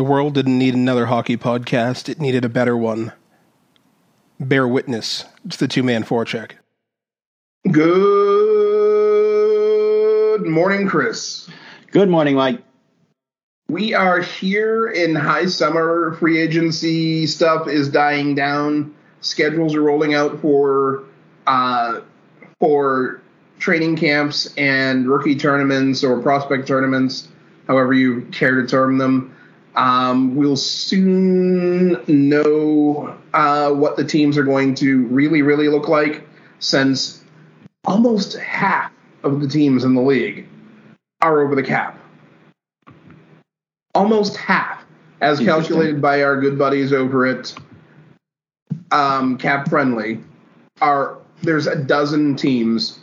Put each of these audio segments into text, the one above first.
The world didn't need another hockey podcast, it needed a better one. Bear witness to the two man forecheck. Good morning, Chris. Good morning, Mike. We are here in high summer. Free agency stuff is dying down. Schedules are rolling out for uh, for training camps and rookie tournaments or prospect tournaments, however you care to term them. Um, we'll soon know uh, what the teams are going to really, really look like since almost half of the teams in the league are over the cap. Almost half, as calculated by our good buddies over at um, Cap Friendly, are there's a dozen teams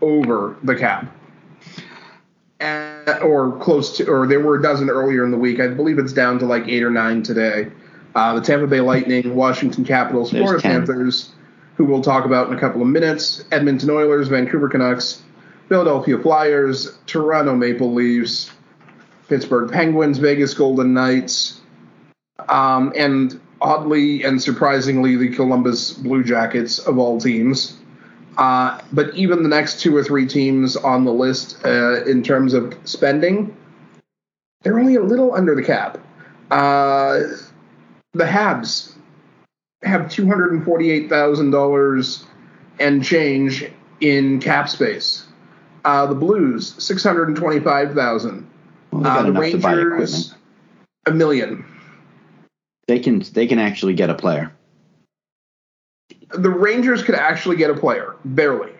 over the cap or close to, or there were a dozen earlier in the week. I believe it's down to like eight or nine today. Uh, the Tampa Bay Lightning, Washington Capitals, There's Florida 10. Panthers, who we'll talk about in a couple of minutes, Edmonton Oilers, Vancouver Canucks, Philadelphia Flyers, Toronto Maple Leafs, Pittsburgh Penguins, Vegas Golden Knights, um, and oddly and surprisingly, the Columbus Blue Jackets of all teams. Uh, but even the next two or three teams on the list, uh, in terms of spending, they're only a little under the cap. Uh, the Habs have two hundred and forty-eight thousand dollars and change in cap space. Uh, the Blues six hundred and twenty-five thousand. Well, Uh, the enough to buy Rangers a million. They can they can actually get a player. The Rangers could actually get a player, barely.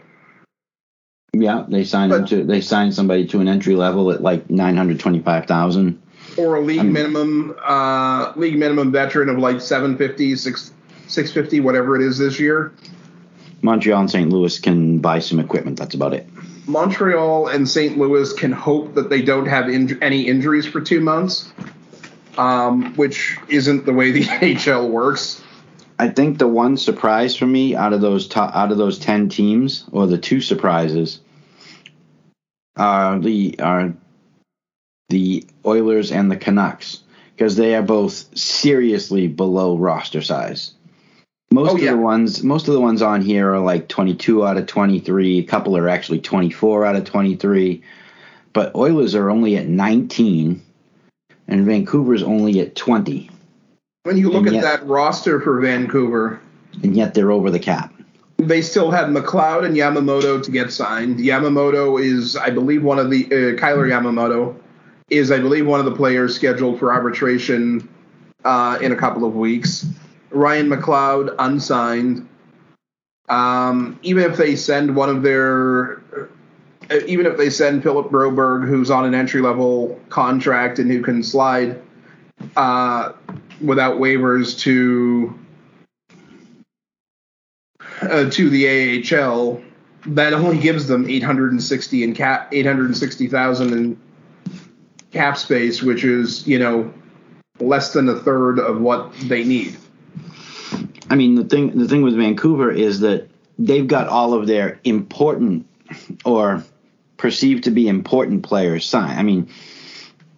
Yeah, they signed But- to they signed somebody to an entry level at like nine hundred twenty five thousand. or a league I'm- minimum uh, league minimum veteran of like 750 6 650 whatever it is this year Montreal and St. Louis can buy some equipment. That's about it. montreal and st louis can hope that they don't have inj- any injuries for two months um, which isn't the way the nhl works I think the one surprise for me out of those top, out of those ten teams, or the two surprises, are the are the Oilers and the Canucks because they are both seriously below roster size. Most Oh, of yeah. the ones, most of the ones on here are like 22 out of 23. A couple are actually 24 out of 23. But Oilers are only at 19, and Vancouver's only at 20, when you look And at yet- that roster for vancouver and yet they're over the cap. they still have mcleod and yamamoto to get signed. Yamamoto is i believe one of the uh, kailer yamamoto is i believe one of the players scheduled for arbitration uh, in a couple of weeks. Ryan mcleod unsigned. Um, even if they send one of their uh, even if they send philip broberg who's on an entry level contract and who can slide uh, without waivers to uh, to the AHL, that only gives them 860 in cap 860,000 in cap space, which is you know less than a third of what they need. I mean, the thing the thing with Vancouver is that they've got all of their important or perceived to be important players signed. I mean,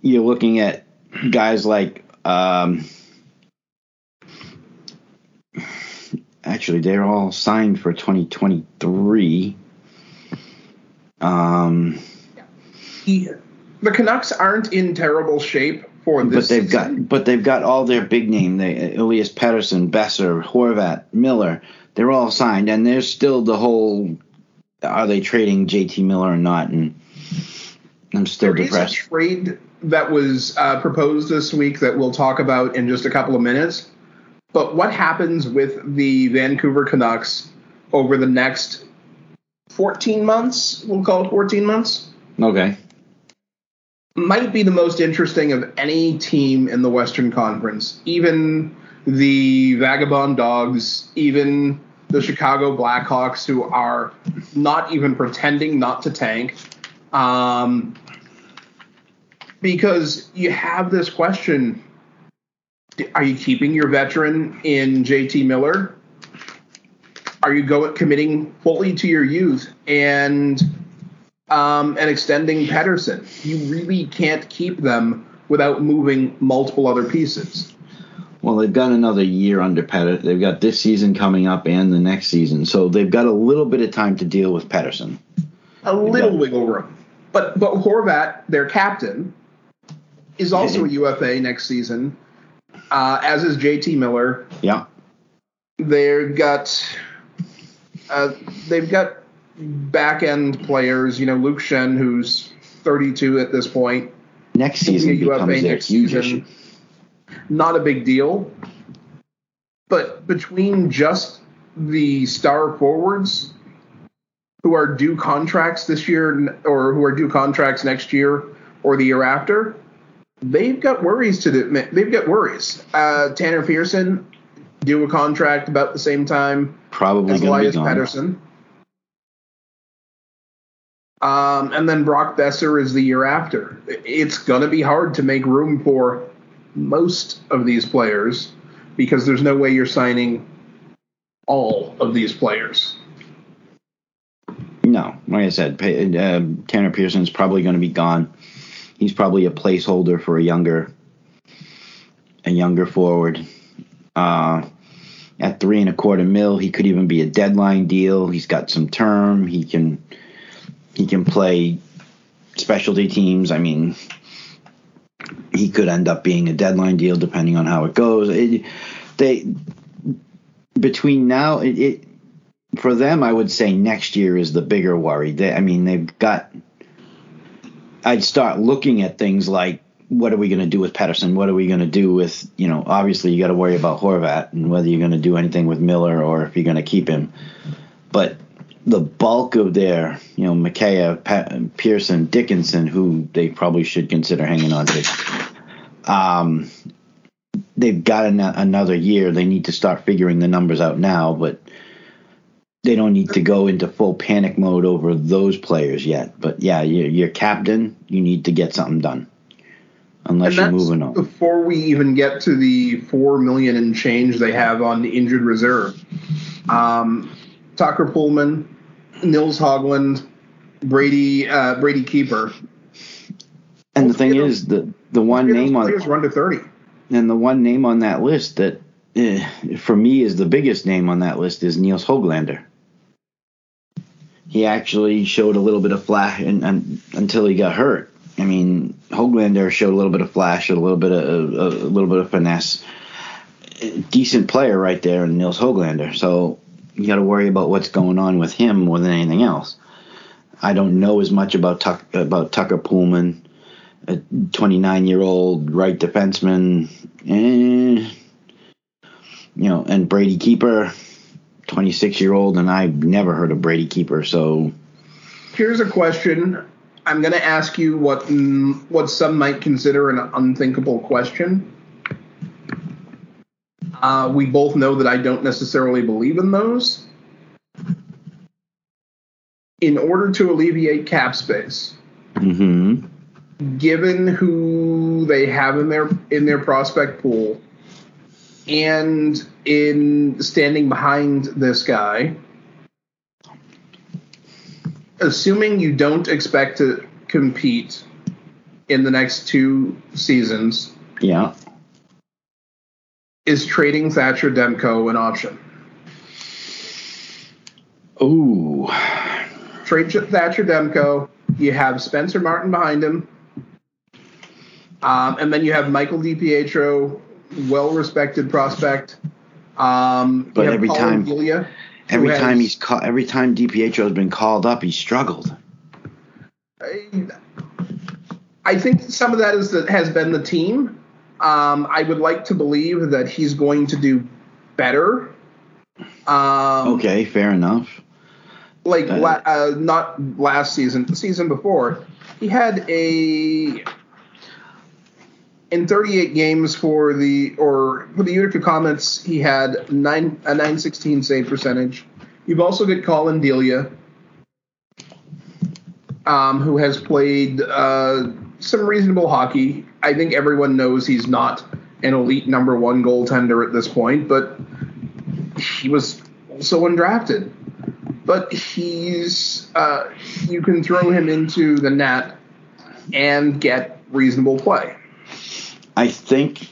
you're looking at guys like um, actually they're all signed for 2023. Um, He, the Canucks aren't in terrible shape for this. but they've season. got but they've got all their big name. They Elias Pettersson, Boeser, Horvat, Miller. They're all signed, and there's still the whole: are they trading JT Miller or not? And I'm still depressed. There is a depressed. trade that was uh, proposed this week that we'll talk about in just a couple of minutes. But what happens with the Vancouver Canucks over the next 14 months? We'll call it 14 months. Okay, Might be the most interesting of any team in the Western Conference. Even the Vagabond Dogs, even the Chicago Blackhawks, who are not even pretending not to tank. Um, because you have this question are you keeping your veteran in JT Miller? Are you going committing fully to your youth and um, and extending Pettersson? You really can't keep them without moving multiple other pieces. Well, they've got another year under Pettit. They've got this season coming up and the next season, so they've got a little bit of time to deal with Pettersson. A little wiggle room, but but Horvat, their captain, is also a UFA next season, uh, as is JT Miller. Yeah. They've got uh, they've got back end players. You know, Luke Schenn, who's 32 at this point. Next season Being a UFA becomes a next huge season. issue. Not a big deal, but between just the star forwards who are due contracts this year or who are due contracts next year or the year after, they've got worries to do. They've got worries. Uh, Tanner Pearson due a contract about the same time Probably as Elias. Pettersson. Um, and then Brock Boeser is the year after. It's going to be hard to make room for most of these players because there's no way you're signing all of these players. No, like I said, uh, Tanner Pearson's probably going to be gone. He's probably a placeholder for a younger, a younger forward. Uh, at three and a quarter mil, he could even be a deadline deal. He's got some term. He can, he can play specialty teams. I mean, he could end up being a deadline deal depending on how it goes. It, they between now it, it for them, I would say next year is the bigger worry. They, I mean, they've got. I'd start looking at things like what are we going to do with Pettersson? What are we going to do with you know? Obviously, you got to worry about Horvat and whether you're going to do anything with Miller or if you're going to keep him. But the bulk of their, you know, pa- Pearson, Dickinson, who they probably should consider hanging on to. Um, they've got an- another year. They need to start figuring the numbers out now, but they don't need to go into full panic mode over those players yet. But yeah, you're, you're captain. You need to get something done, unless you're moving on. before we even get to the four million and change they have on the injured reserve. Um, Tucker Poolman, Nils Hogland, Brady uh, Brady Keeper. And the thing is, the the one Three of those name on run to thirty. and the one name on that list that eh, for me is the biggest name on that list is Nils Hoglander. He actually showed a little bit of flash and, and, until he got hurt. I mean, Hoglander showed a little bit of flash, a little bit of a, a little bit of finesse. Decent player right there, in Nils Hoglander. So you got to worry about what's going on with him more than anything else. I don't know as much about Tuck, about Tucker Poolman, a 29 year old right defenseman, eh, you know, and Brady Keeper, 26 year old, and I've never heard of Brady Keeper. So Here's a question. I'm going to ask you what what some might consider an unthinkable question. Uh, we both know that I don't necessarily believe in those. In order to alleviate cap space, hmm given who they have in their in their prospect pool, and in standing behind this guy, assuming you don't expect to compete in the next two seasons, yeah. is trading Thatcher Demko an option? Ooh. Trade Thatcher Demko. You have Spencer Martin behind him. Um, and then you have Michael DiPietro, well respected prospect. Um, But every Colin time- Every has- time he's ca- every time DiPietro's been called up, he's struggled. I, I think some of that is that has been the team. Um, I would like to believe that he's going to do better. Um, Okay, fair enough. like Uh, la- uh, not last season, the season before, he had a in 38 games for the or for the Utica Comets, he had nine a 916 save percentage. You've also got Collin Delia, um, who has played uh, some reasonable hockey. I think everyone knows he's not an elite number one goaltender at this point, but he was also undrafted but he's uh, you can throw him into the net and get reasonable play. I think,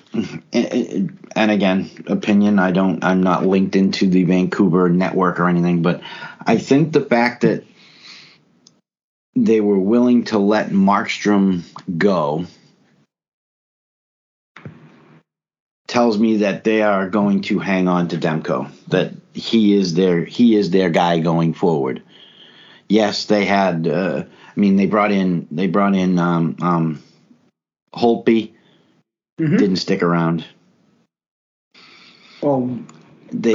and again, opinion. I don't. I'm not linked into the Vancouver network or anything, but I think the fact that they were willing to let Markstrom go tells me that they are going to hang on to Demko. That he is their he is their guy going forward. Yes, they had. Uh, I mean, they brought in they brought in um, um, Holtby. Mm-hmm. Didn't stick around. Well, they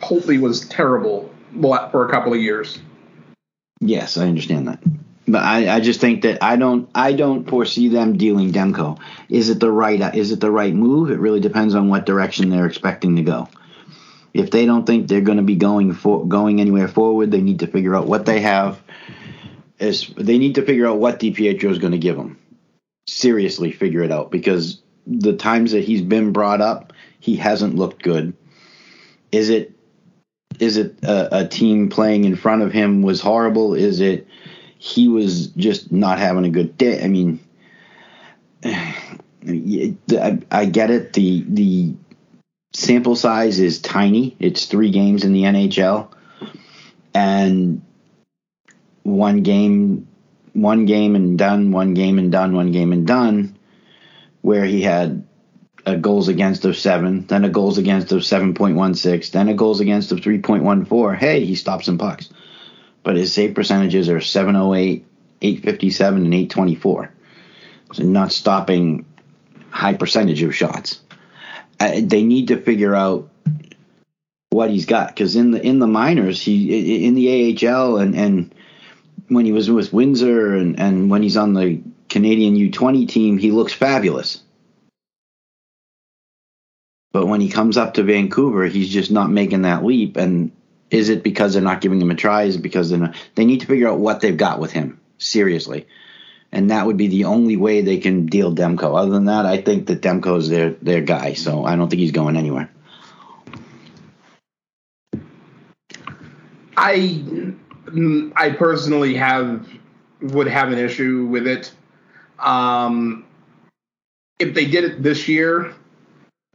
Holtby was terrible for a couple of years. Yes, I understand that. But I, I just think that I don't I don't foresee them dealing Demko. Is it the right is it the right move? It really depends on what direction they're expecting to go. If they don't think they're going to be going for going anywhere forward, they need to figure out what they have. Is they need to figure out what DiPietro is going to give them. Seriously, figure it out because the times that he's been brought up, he hasn't looked good. Is it is it a, a team playing in front of him was horrible? Is it he was just not having a good day. I mean, I, I get it. The the sample size is tiny. It's three games in the NHL, and one game, one game and done, one game and done, one game and done, where he had a goals against of seven, then a goals against of seven point one six, then a goals against of three point one four. Hey, he stops some pucks but his save percentages are 708, 857, and 824. So not stopping high percentage of shots. Uh, they need to figure out what he's got because in the in the minors, he in the AHL and and when he was with Windsor and and when he's on the Canadian U20 team, he looks fabulous. But when he comes up to Vancouver, he's just not making that leap. And is it because they're not giving him a try? Is it because they're not? They need to figure out what they've got with him seriously, and that would be the only way they can deal Demko. Other than that, I think that Demko is their their guy, so I don't think he's going anywhere. I I personally have would have an issue with it. Um, if they did it this year,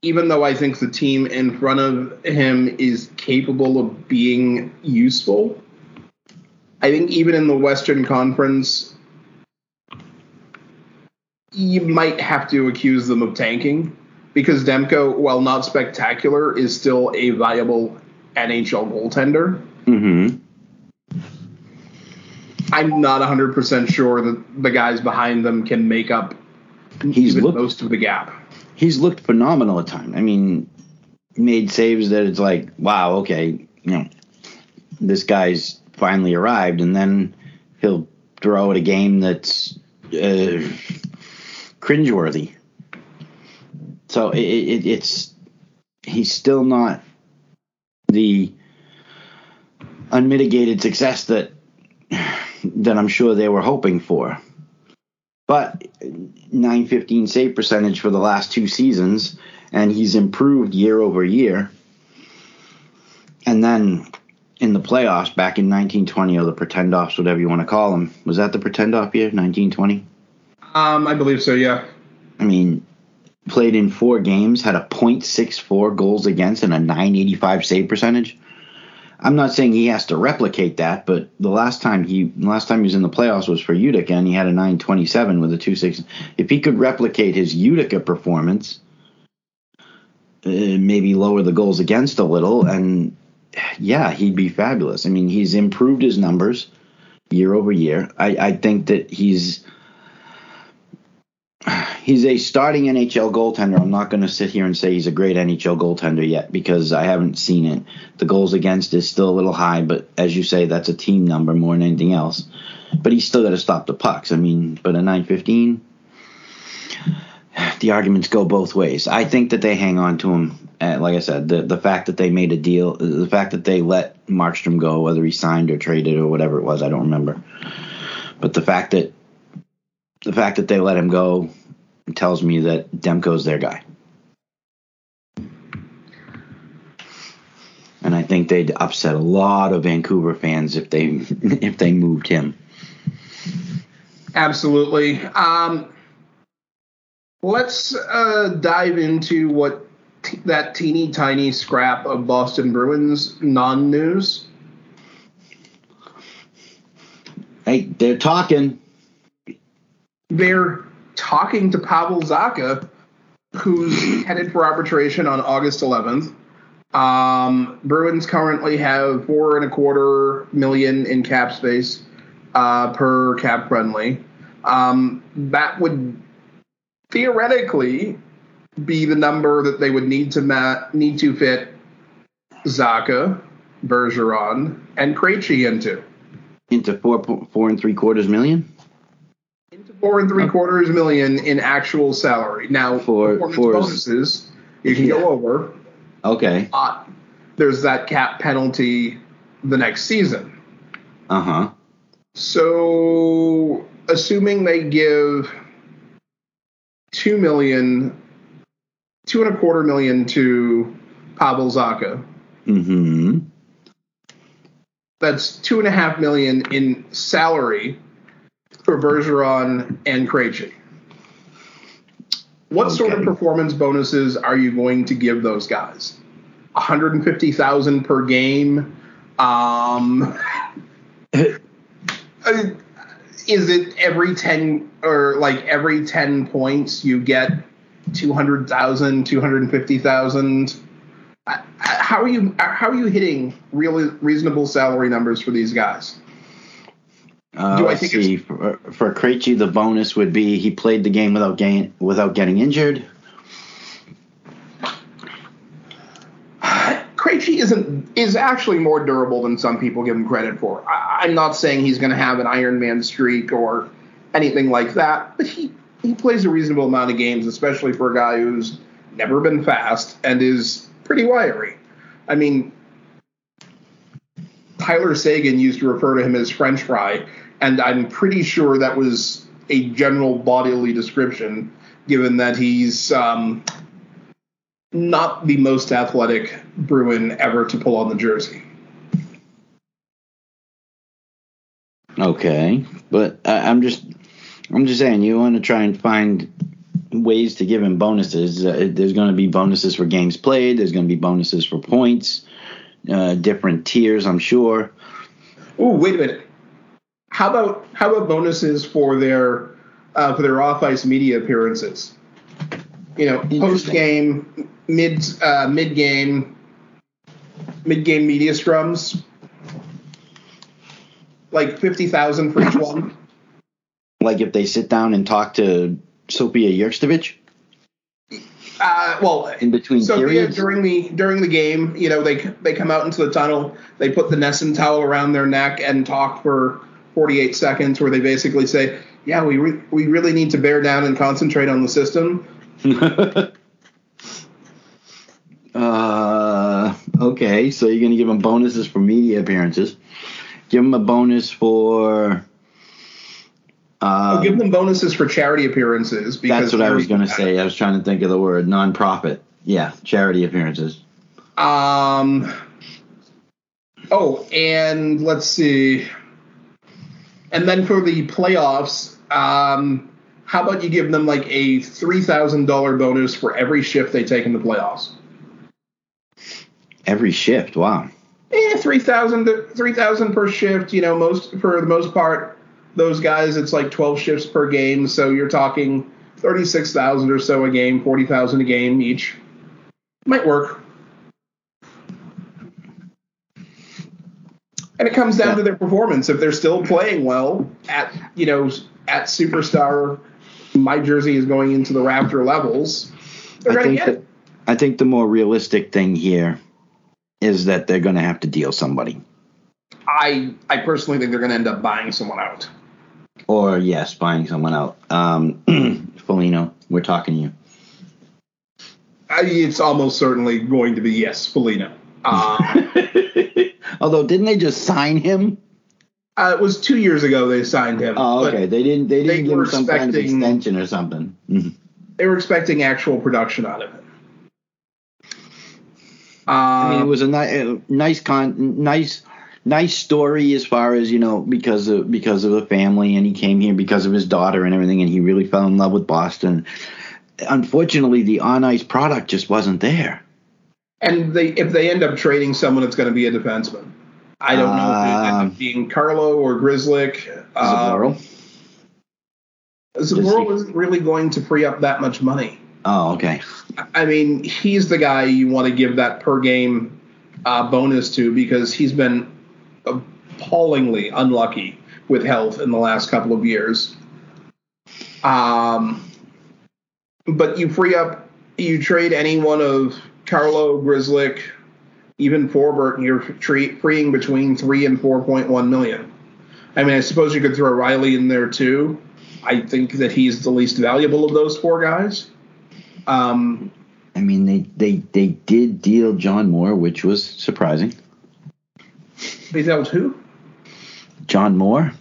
even though I think the team in front of him is capable of being useful, I think even in the Western Conference, you might have to accuse them of tanking because Demko, while not spectacular, is still a viable NHL goaltender. Mm-hmm. I'm not 100% sure that the guys behind them can make up He's looked, most of the gap he's looked phenomenal at times. I mean, made saves that it's like, wow, okay, you know, this guy's finally arrived, and then he'll throw at a game that's uh, cringeworthy. So it, it, it's he's still not the unmitigated success that that I'm sure they were hoping for. But 915 save percentage for the last two seasons, and he's improved year over year. And then in the playoffs back in 1920, or the pretend offs, whatever you want to call them, was that the pretend off year, 1920? Um, I believe so, yeah. I mean, played in four games, had a .64 goals against and a 985 save percentage. I'm not saying he has to replicate that, but the last time he last time he was in the playoffs was for Utica and he had a 927 with a 26. If he could replicate his Utica performance, uh, maybe lower the goals against a little, and yeah, he'd be fabulous. I mean, he's improved his numbers year over year. I, I think that he's he's a starting NHL goaltender. I'm not going to sit here and say he's a great NHL goaltender yet because I haven't seen it. The goals against is still a little high, but as you say, that's a team number more than anything else. But he's still got to stop the pucks. I mean, but a 915, the arguments go both ways. I think that they hang on to him. Uh, like I said, the the fact that they made a deal, the fact that they let Markstrom go, whether he signed or traded or whatever it was, I don't remember. But the fact that the fact that they let him go tells me that Demko's their guy. And I think they'd upset a lot of Vancouver fans if they if they moved him. Absolutely. Um, let's uh, dive into what t- that teeny tiny scrap of Boston Bruins non news. Hey, they're talking. They're talking to Pavel Zacha, who's headed for arbitration on August 11th. Um, Bruins currently have four and a quarter million in cap space uh, per cap friendly. Um, that would theoretically be the number that they would need to need to fit Zacha, Bergeron, and Krejci into. Into four four and three quarters million four and three quarters million in actual salary. Now, For- for- bonuses, you can Yeah. go over. Okay. Uh, there's that cap penalty the next season. Uh huh. So, assuming they give two million, two and a quarter million to Pavel Zacha, Mm-hmm. that's two and a half million in salary for Bergeron and Krejci. What sort of performance bonuses are you going to give those guys? 150,000 per game. Um, is it every 10 or like every 10 points you get 200,000, 250,000? Uh, How are you how are you hitting really reasonable salary numbers for these guys? Uh, Do I think see. For, for Krejci, the bonus would be he played the game without gain, without getting injured. Krejci isn't is actually more durable than some people give him credit for. I, I'm not saying he's going to have an Iron Man streak or anything like that, but he he plays a reasonable amount of games, especially for a guy who's never been fast and is pretty wiry. I mean, Tyler Seguin used to refer to him as French fry, and I'm pretty sure that was a general bodily description, given that he's um, not the most athletic Bruin ever to pull on the jersey. Okay, but I, I'm just I'm just saying you want to try and find ways to give him bonuses. Uh, there's going to be bonuses for games played. There's going to be bonuses for points. Uh, different tiers, I'm sure. Oh wait a minute. How about how about bonuses for their uh, for their off ice media appearances? You know, post game, mid uh, mid game, mid game media scrums, like fifty thousand for each one. Like if they sit down and talk to Sophia Jurksztowicz Uh, well, in between So yeah, periods. during the during the game, you know, they they come out into the tunnel, they put the NESN towel around their neck and talk for 48 seconds, where they basically say, "Yeah, we re- we really need to bear down and concentrate on the system." uh, okay, so you're going to give them bonuses for media appearances. Give them a bonus for. Uh, I'll give them bonuses for charity appearances because That's what I was going to say. I was trying to think of the word nonprofit. Yeah, charity appearances. Um. Oh, and let's see. And then for the playoffs, um, how about you give them like a three thousand dollar bonus for every shift they take in the playoffs? Every shift. Wow. Eh, 3,000 to- 3,000 per shift. You know, most for the most part, those guys it's like twelve shifts per game, so you're talking thirty six thousand or so a game, forty thousand a game each. Might work. And it comes down Yeah. to their performance. If they're still playing well at you know at superstar, my jersey is going into the Raptor levels. They're I gonna think get that. I think the more realistic thing here is that they're going to have to deal somebody. I I personally think they're going to end up buying someone out. Or yes, buying someone out. Um, Foligno, we're talking to you. I, it's almost certainly going to be yes, Foligno. Uh, Although, didn't they just sign him? uh, it was two years ago they signed him. Oh, okay. They didn't. They they didn't give him some kind of extension or something. Mhm. They were expecting actual production out of it. I mean, it Um, was a ni- nice con, nice, nice story as far as you know because of because of the family, and he came here because of his daughter and everything, and he really fell in love with Boston. unfortunately, the on ice product just wasn't there. And they if they end up trading someone, it's going to be a defenseman. I don't know if it Um, up being Carlo or Grzelcyk. Uh, Zboril? Zboril isn't really going to free up that much money. Oh, okay. I mean, he's the guy you want to give that per game uh, bonus to because he's been appallingly unlucky with health in the last couple of years. Um, but you free up, you trade any one of Carlo, Grzelcyk, even Forbort, you're freeing between three and four point one million. I mean, I suppose you could throw Reilly in there too. I think that he's the least valuable of those four guys. Um, I mean, they, they, they did deal John Moore, which was surprising. they dealt who? John Moore?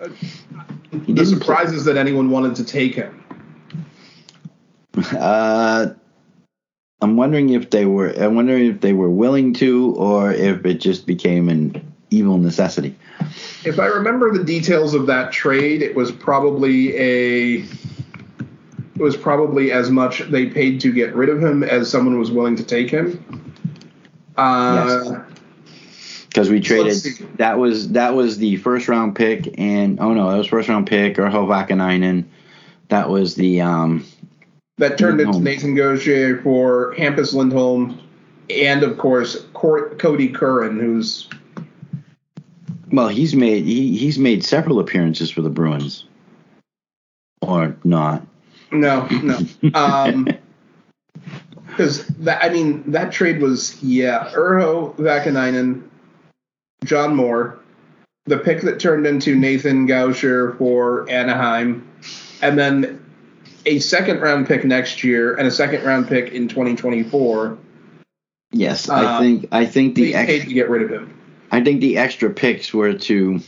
He The didn't play- surprise is that anyone wanted to take him. Uh, I'm wondering if they were. I'm wondering if they were willing to, or if it just became an evil necessity. If I remember the details of that trade, it was probably a it was probably as much they paid to get rid of him as someone was willing to take him. Uh, Because we traded. That was that was the first round pick, and oh no, that was first round pick or Vaakanainen. That was the um. That turned into Nathan Gaucher for Hampus Lindholm, and of course Kodie Curran, who's Well, he's made he, he's made several appearances for the Bruins, or not. No, no. Um 'cause because that I mean that trade was yeah, Urho Vaakanainen, John Moore, the pick that turned into Nathan Gaucher for Anaheim, and then a second round pick next year and a second round pick in 2024. Yes, I Uh, think I think the paid extra, to get rid of him. I think the extra picks were to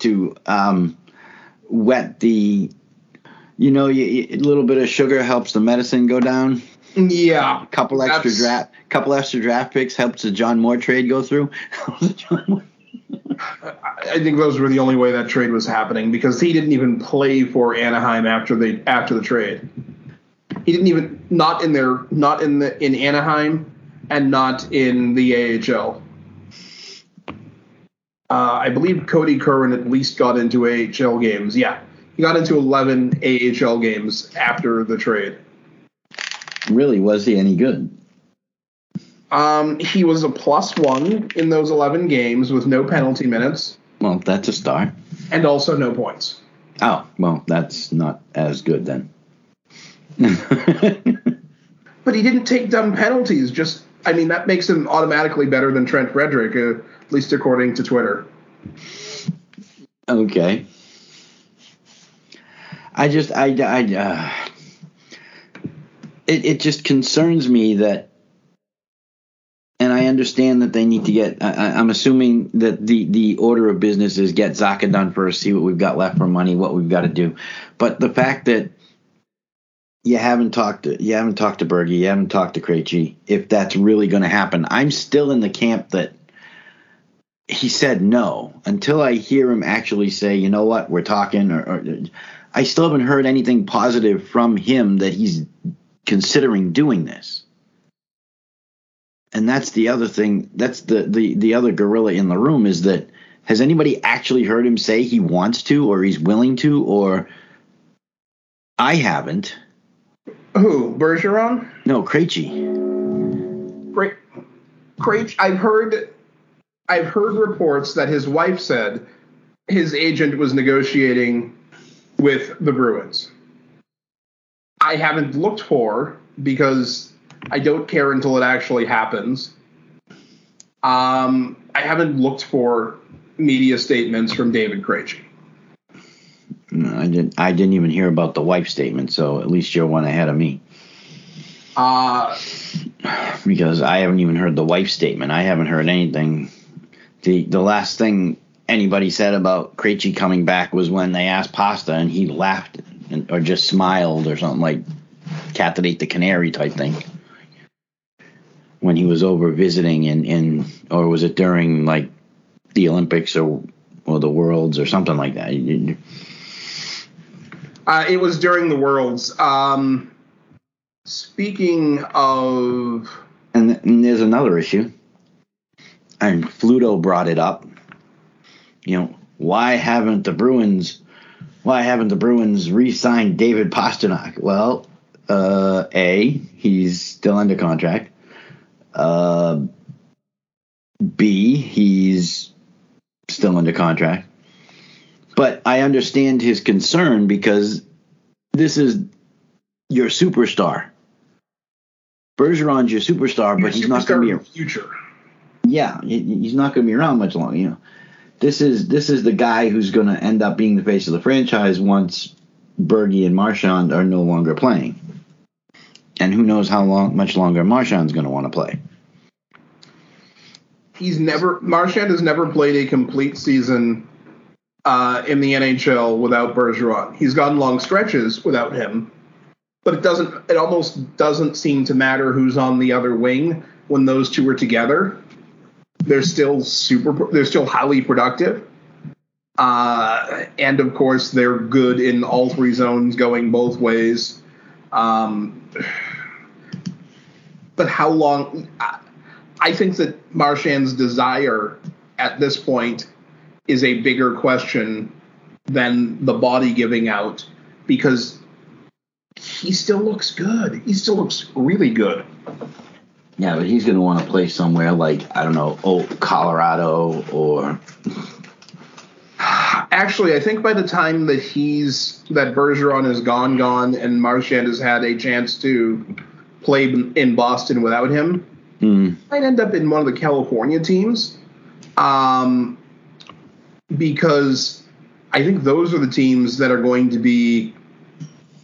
to um wet the you know you, you- a little bit of sugar helps the medicine go down. Yeah, couple extra draft couple extra draft picks helps the John Moore trade go through. I think those were the only way that trade was happening because he didn't even play for Anaheim after they after the trade. He didn't even not in their not in the in Anaheim and not in the AHL. Uh, I believe Kodie Curran at least got into AHL games. Yeah, he got into 11 AHL games after the trade. really was he any good? Um, he was a plus one in those 11 games with no penalty minutes Well, that's a star. and also no points. Oh, well, that's not as good then. But he didn't take dumb penalties. Just, I mean, that makes him automatically better than Trent Frederic, uh, at least according to Twitter. okay. I just I I uh, it it just concerns me that and I understand that they need to get. I, I'm assuming that the the order of business is get Zacha done first, see what we've got left for money, what we've got to do. But the fact that you haven't talked to you haven't talked to Bergie, you haven't talked to Krejci, if that's really going to happen, I'm still in the camp that he said no until I hear him actually say, you know what, we're talking. Or, or I still haven't heard anything positive from him that he's considering doing this and that's the other thing that's the, the the other gorilla in the room is that has anybody actually heard him say he wants to or he's willing to or i haven't Who? Bergeron? no Krejci. Great. Great. I've heard. I've heard reports that his wife said his agent was negotiating with the Bruins. I haven't looked for because I don't care until it actually happens. Um, I haven't looked for media statements from David Krejci. No, i didn't i didn't even hear about the wife statement so at least you're one ahead of me Uh, because i haven't even heard the wife statement i haven't heard anything the the last thing anybody said about Krejci coming back was when they asked Pasta and he laughed and, or just smiled or something like cat that ate the canary type thing. When he was over visiting in, in or was it during like the Olympics or or the Worlds or something like that? uh, it was during the Worlds. Um, Speaking of, And, th- and there's another issue. And Fluto brought it up. You know, why haven't the Bruins why haven't the Bruins re-signed David Pastrnak? Well, uh, A, he's still under contract. Uh, B, he's still under contract. But I understand his concern because this is your superstar. Bergeron's your superstar, but he's not going to be the future. yeah, he's not going to be around much longer. You know, this is this is the guy who's going to end up being the face of the franchise once Bergie and Marchand are no longer playing, and who knows how long, much longer Marchand's going to want to play. He's never Marchand has never played a complete season uh, in the NHL without Bergeron. He's gone long stretches without him, but it doesn't. It almost doesn't seem to matter who's on the other wing when those two are together. They're still super. They're still highly productive. Uh, and of course, they're good in all three zones, going both ways. Um, but how long? I, think that Marchand's desire at this point is a bigger question than the body giving out because he still looks good. He still looks really good. Yeah, but he's going to want to play somewhere like I don't know, oh, Colorado or Actually, I think by the time that he's that Bergeron is gone, gone, and Marchand has had a chance to play in Boston without him, hmm, might end up in one of the California teams, um, because I think those are the teams that are going to be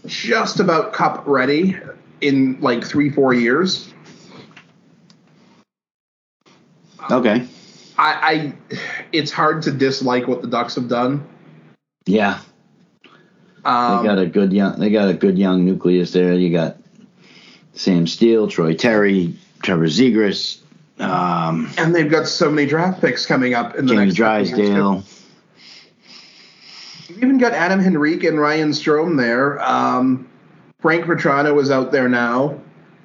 just about cup ready in like three, four years. okay, I, I it's hard to dislike what the Ducks have done. yeah, Um, they got a good young they got a good young nucleus there. You got Sam Steele, Troy Terry, Trevor Zegras, um, and they've got so many draft picks coming up in the Jamie next couple years, too. Drysdale. You've even got Adam Henrique and Ryan Strome there. Um, Frank Vatrano is out there now.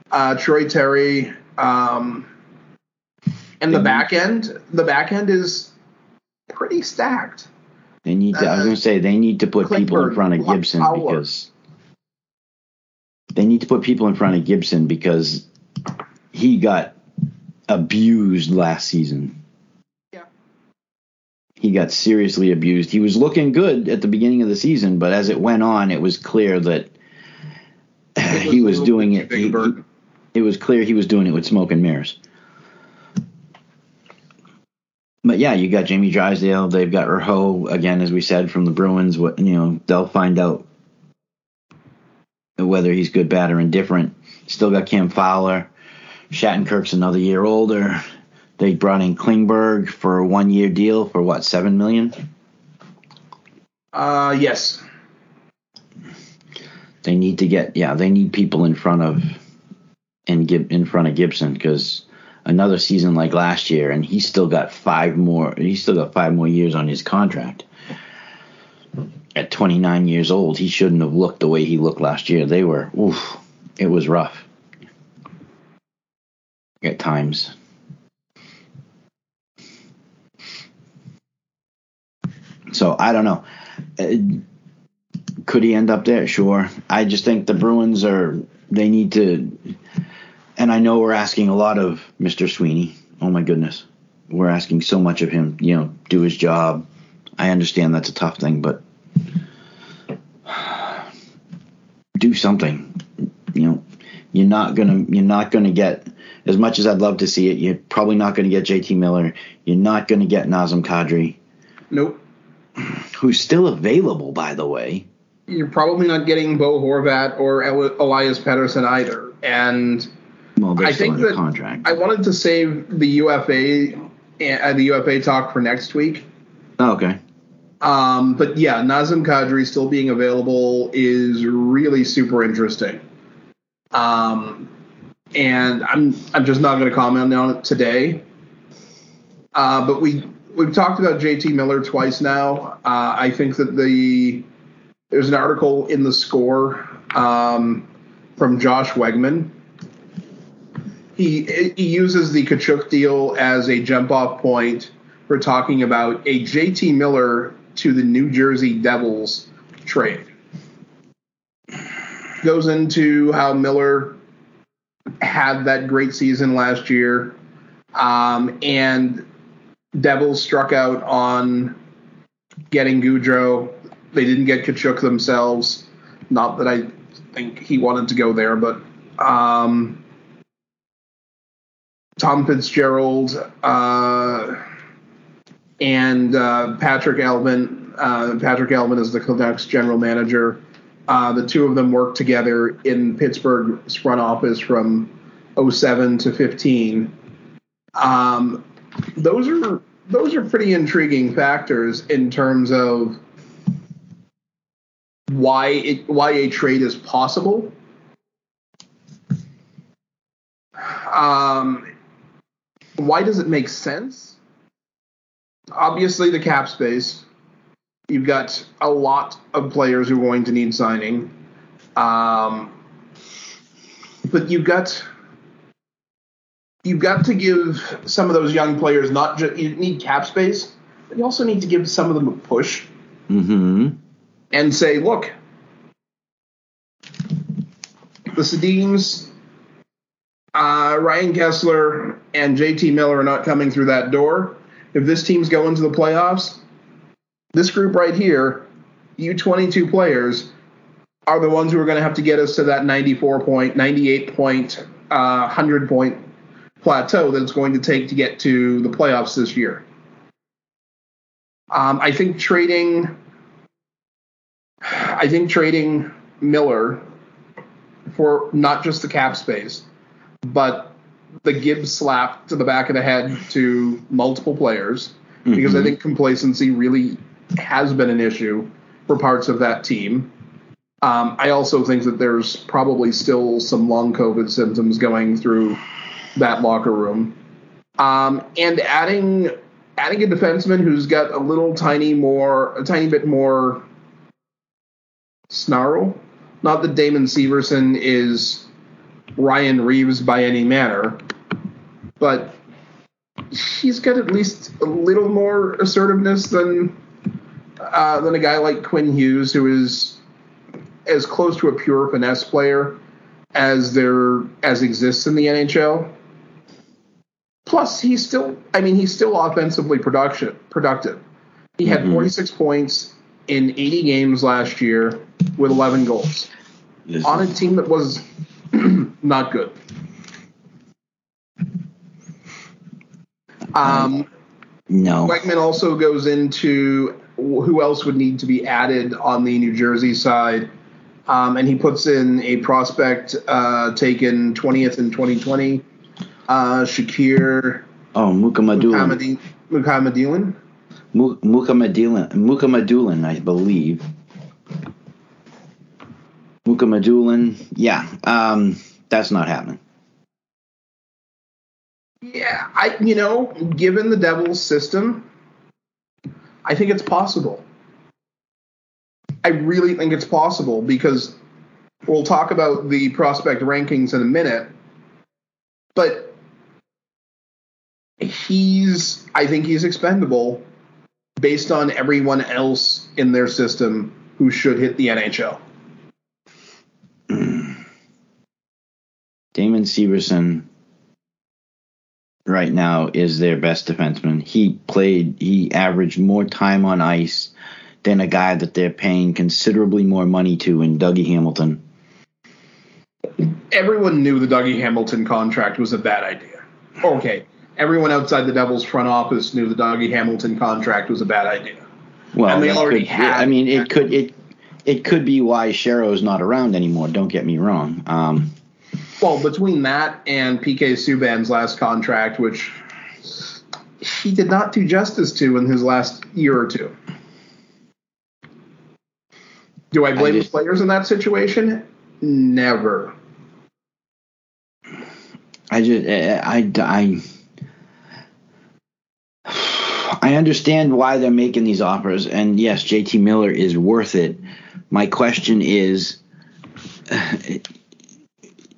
Uh, Troy Terry. Um, and the back end, the back end is pretty stacked. They need to. I was Uh, going to say they need to put people in front of Gibson Fowler. because they need to put people in front of Gibson because he got abused last season. Yeah. He got seriously abused. He was looking good at the beginning of the season, but as it went on, it was clear that It he was doing it. he- he- it was clear he was doing it with smoke and mirrors. But yeah, you got Jamie Drysdale. They've got Raho again, as we said from the Bruins. What you know, they'll find out whether he's good, bad, or indifferent. Still got Cam Fowler. Shattenkirk's another year older. They brought in Klingberg for a one-year deal for what seven million. Uh, yes. They need to get yeah, they need people in front of and Gib in front of Gibson because another season like last year, and he's still got five more. He's still got five more years on his contract. At 29 years old, he shouldn't have looked the way he looked last year. They were, oof, it was rough at times. So I don't know. Uh, could he end up there? Sure. I just think the Bruins are they need to and I know we're asking a lot of Mr. Sweeney. Oh my goodness. We're asking so much of him, you know, do his job. I understand that's a tough thing, but do something. You know, you're not going to you're not going to get as much as I'd love to see it. You're probably not going to get JT Miller. You're not going to get Nazem Kadri, Nope. who's still available by the way. You're probably not getting Bo Horvat or Elias Pettersson either. And Well, I think that contract. I wanted to save the UFA, uh, the UFA talk for next week. oh, okay. Um, but yeah, Nazem Kadri still being available is really super interesting. Um, and I'm I'm just not going to comment on it today. Uh, but we we've talked about JT Miller twice now. Uh, I think that the there's an article in the score um, from Josh Wegman. He he uses the Tkachuk deal as a jump off point for talking about a JT Miller to the New Jersey Devils trade. Goes into how Miller had that great season last year, um, and Devils struck out on getting Gaudreau. They didn't get Tkachuk themselves. Not that I think he wanted to go there, but um, Tom Fitzgerald uh, and uh, Patrik Allvin. Uh, Patrik Allvin is the Canucks general manager. Uh, the two of them worked together in Pittsburgh's front office from 07 to 15. Um, those are those are pretty intriguing factors in terms of why it, why a trade is possible. Um, why does it make sense? Obviously, the cap space. You've got a lot of players who are going to need signing. Um, but you've got you've got to give some of those young players not just you need cap space, but you also need to give some of them a push Mm-hmm. and say, look, the Sedins, uh, Ryan Kesler, and JT Miller are not coming through that door. If this team's going to the playoffs, this group right here, you 22 players, are the ones who are going to have to get us to that 94 point, 98 point, uh, 100 point plateau that it's going to take to get to the playoffs this year. Um, I think trading, I think trading Miller for not just the cap space, but the Gibbs slap to the back of the head to multiple players, because I Mhm. think complacency really has been an issue for parts of that team. Um, I also think that there's probably still some long COVID symptoms going through that locker room. Um, and adding adding a defenseman who's got a little tiny more a tiny bit more snarl. Not that Damon Severson is Ryan Reaves by any manner, but he's got at least a little more assertiveness than uh, than a guy like Quinn Hughes, who is as close to a pure finesse player as there as exists in the NHL. Plus, he's still I mean he's still offensively production productive. He had Mhm. 46 points in 80 games last year with 11 goals This- on a team that was not good. Um, no. Wegman also goes into who else would need to be added on the New Jersey side. Um, and he puts in a prospect uh, taken 20th in 2020, uh, Shakir Oh, Muka Madulin. Mukhamadullin. Mu- Mukhamadullin. Muka Madulin, I believe. Mukhamadullin. Yeah. Um, that's not happening. Yeah, I you know, given the Devils system, I think it's possible. I really think it's possible because we'll talk about the prospect rankings in a minute, but he's I think he's expendable based on everyone else in their system who should hit the NHL. Damon Severson right now is their best defenseman. He played, he averaged more time on ice than a guy that they're paying considerably more money to in Dougie Hamilton. everyone knew the Dougie Hamilton contract was a bad idea. Okay, everyone outside the Devils front office knew the Dougie Hamilton contract was a bad idea. Well, And they already could- had- I mean, it could it it could be why Shero's not around anymore. Don't get me wrong. Um, Well, between that and PK Subban's last contract, which he did not do justice to in his last year or two. Do I blame just- the players in that situation? Never. I just eh, eh, I I I understand why they're making these offers, and yes, JT Miller is worth it. My question is, eh,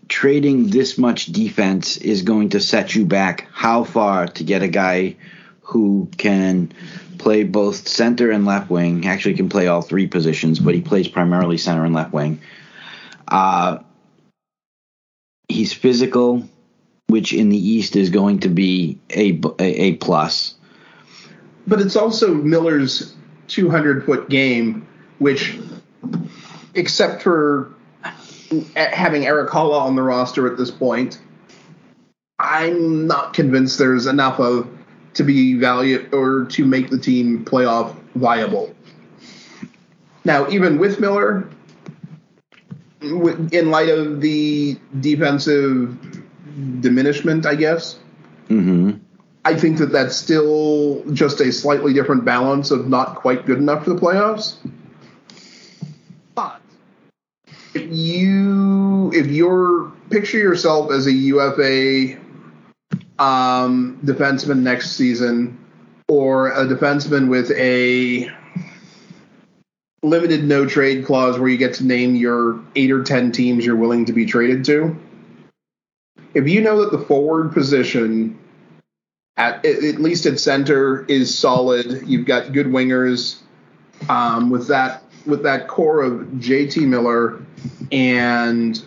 trading this much defense is going to set you back how far to get a guy who can play both center and left wing. Actually, can play all three positions, but he plays primarily center and left wing. Uh, he's physical, which in the East is going to be a, a, a plus. But it's also Miller's 200 foot game, which, except for having Erik Haula on the roster at this point, I'm not convinced there's enough of to be valued or to make the team playoff viable. Now, even with Miller, in light of the defensive diminishment, I guess, mm-hmm. I think that that's still just a slightly different balance of not quite good enough for the playoffs. But if you if you're picture yourself as a UFA um, defenseman next season or a defenseman with a limited no trade clause where you get to name your eight or ten teams you're willing to be traded to. If you know that the forward position at at least at center is solid, you've got good wingers um, with that with that core of JT Miller and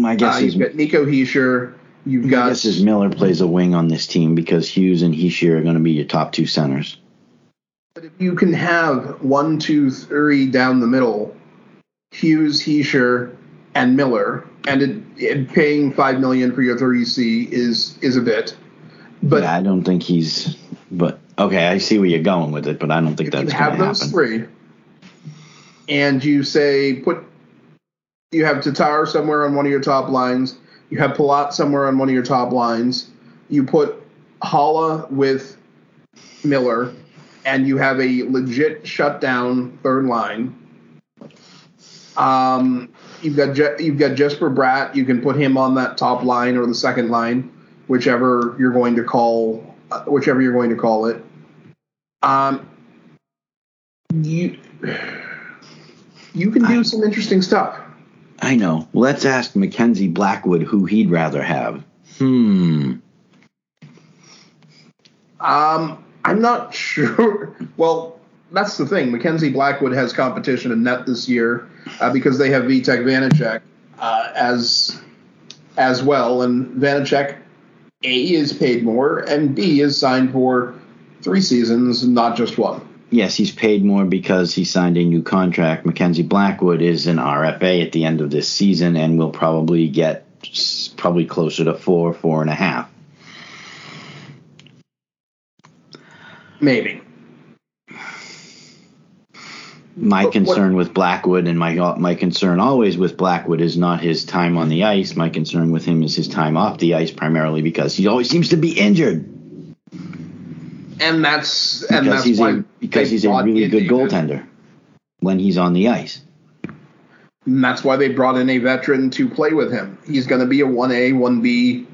my guess uh, is you've got Nico Hischier. You've my got guess is Miller plays a wing on this team because Hughes and Hischier are going to be your top two centers. But if you can have one, two, three down the middle, Hughes, Hischier, and Miller, and it, it paying five million for your 30C is is a bit. But yeah, I don't think he's. But okay, I see where you're going with it, but I don't think that's you going have to those happen. three, and you say put you have Tatar somewhere on one of your top lines, you have Palat somewhere on one of your top lines, you put Haula with Miller, and you have a legit shutdown third line. Um, you've got Je- you've got Jesper Bratt. You can put him on that top line or the second line, whichever you're going to call, uh, whichever you're going to call it. Um, you you can do some interesting stuff. I know. Let's ask Mackenzie Blackwood who he'd rather have. Hmm. Um, I'm not sure. Well, that's the thing. Mackenzie Blackwood has competition in net this year uh, because they have Vitek Vanecek uh, as as well, and Vanecek A is paid more, and B is signed for three seasons, not just one. Yes, he's paid more because he signed a new contract. Mackenzie Blackwood is an RFA at the end of this season and will probably get probably closer to four, four and a half. Maybe. My But what- concern with Blackwood and my my concern always with Blackwood is not his time on the ice. My concern with him is his time off the ice, primarily because he always seems to be injured. And that's and Because that's he's why a because he's a really good a- goaltender when he's on the ice. And that's why they brought in a veteran to play with him. He's going to be a 1A, 1B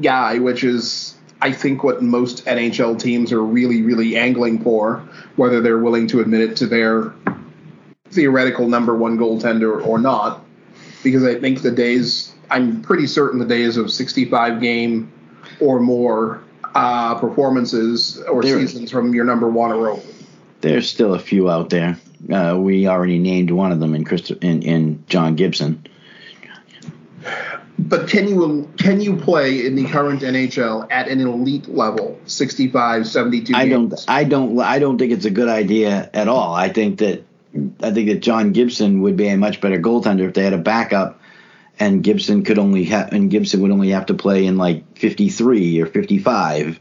guy, which is, I think, what most NHL teams are really, really angling for, whether they're willing to admit it to their theoretical number one goaltender or not. Because I think the days, I'm pretty certain the days of 65 game or more uh, performances or There- seasons from your number one or over. There's still a few out there. Uh, we already named one of them in, Christo- in in John Gibson. But can you can you play in the current NHL at an elite level, 65, 72 I don't? I don't I don't think it's a good idea at all. I think that I think that John Gibson would be a much better goaltender if they had a backup and Gibson could only have and Gibson would only have to play in like 53 or 55.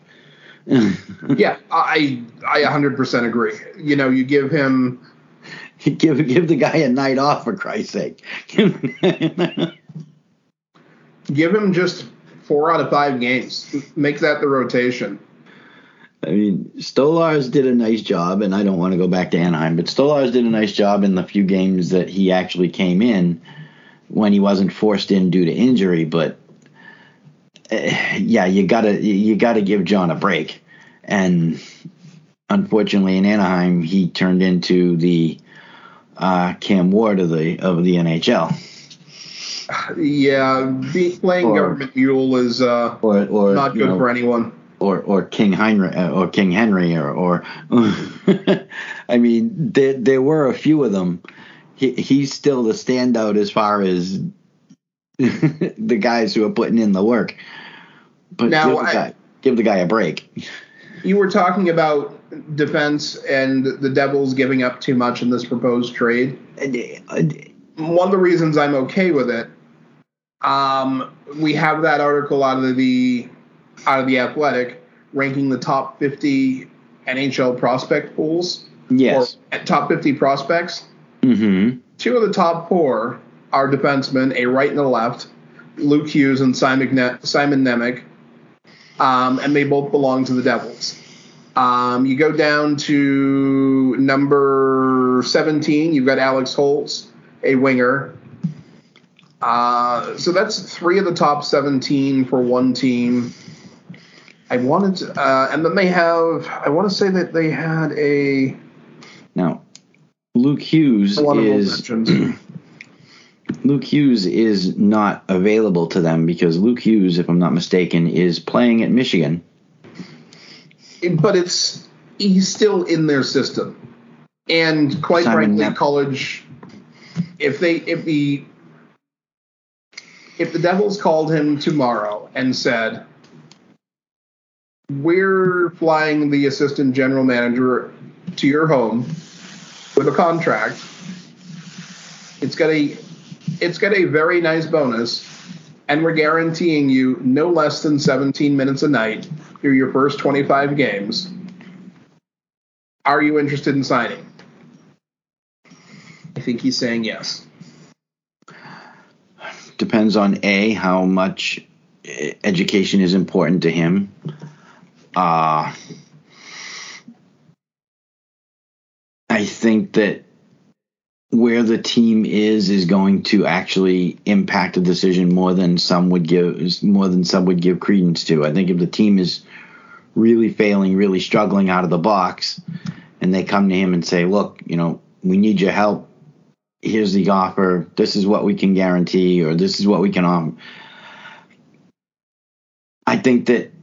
yeah, I I 100% agree. You know, you give him give give the guy a night off for Christ's sake. give him just 4 out of 5 games. Make that the rotation. I mean, Stolarz did a nice job, and I don't want to go back to Anaheim, but Stolarz did a nice job in the few games that he actually came in when he wasn't forced in due to injury. But uh, yeah, you gotta you gotta give John a break, and unfortunately, in Anaheim, he turned into the uh, Cam Ward of the of the NHL. Yeah, be, playing Or- government mule is uh, or or not good know, for anyone. or or King Henry uh, or King Henry or or I mean there there were a few of them. He, he's still the standout as far as the guys who are putting in the work. But Now, give, the I- guy, give the guy a break. You were talking about defense and the Devils giving up too much in this proposed trade. One of the reasons I'm okay with it, um, we have that article out of the out of the Athletic ranking the top 50 NHL prospect pools Yes. or top 50 prospects. Mm-hmm. Two of the top four are defensemen, a right and a left, Luke Hughes and Simon, ne- Simon Nemec, um, and they both belong to the Devils. Um, you go down to number 17, you've got Alex Holtz, a winger. Uh, so that's three of the top 17 for one team. I wanted to, uh, and then they have, I want to say that they had a, Luke Hughes is. Luke Hughes is not available to them because Luke Hughes, if I'm not mistaken, is playing at Michigan. but it's he's still in their system, and quite Simon frankly, Nep- college. If they if the if the Devils called him tomorrow and said, "We're flying the assistant general manager to your home with a contract," it's got a it's got a very nice bonus, and we're guaranteeing you no less than 17 minutes a night through your first 25 games. Are you interested in signing? I think he's saying yes. Depends on a how much eh, education is important to him. Uh, I think that where the team is is going to actually impact a decision more than some would give more than some would give credence to. I think if the team is really failing, really struggling out of the box, and they come to him and say, "Look, you know, we need your help. Here's the offer. This is what we can guarantee, or this is what we can offer." I think that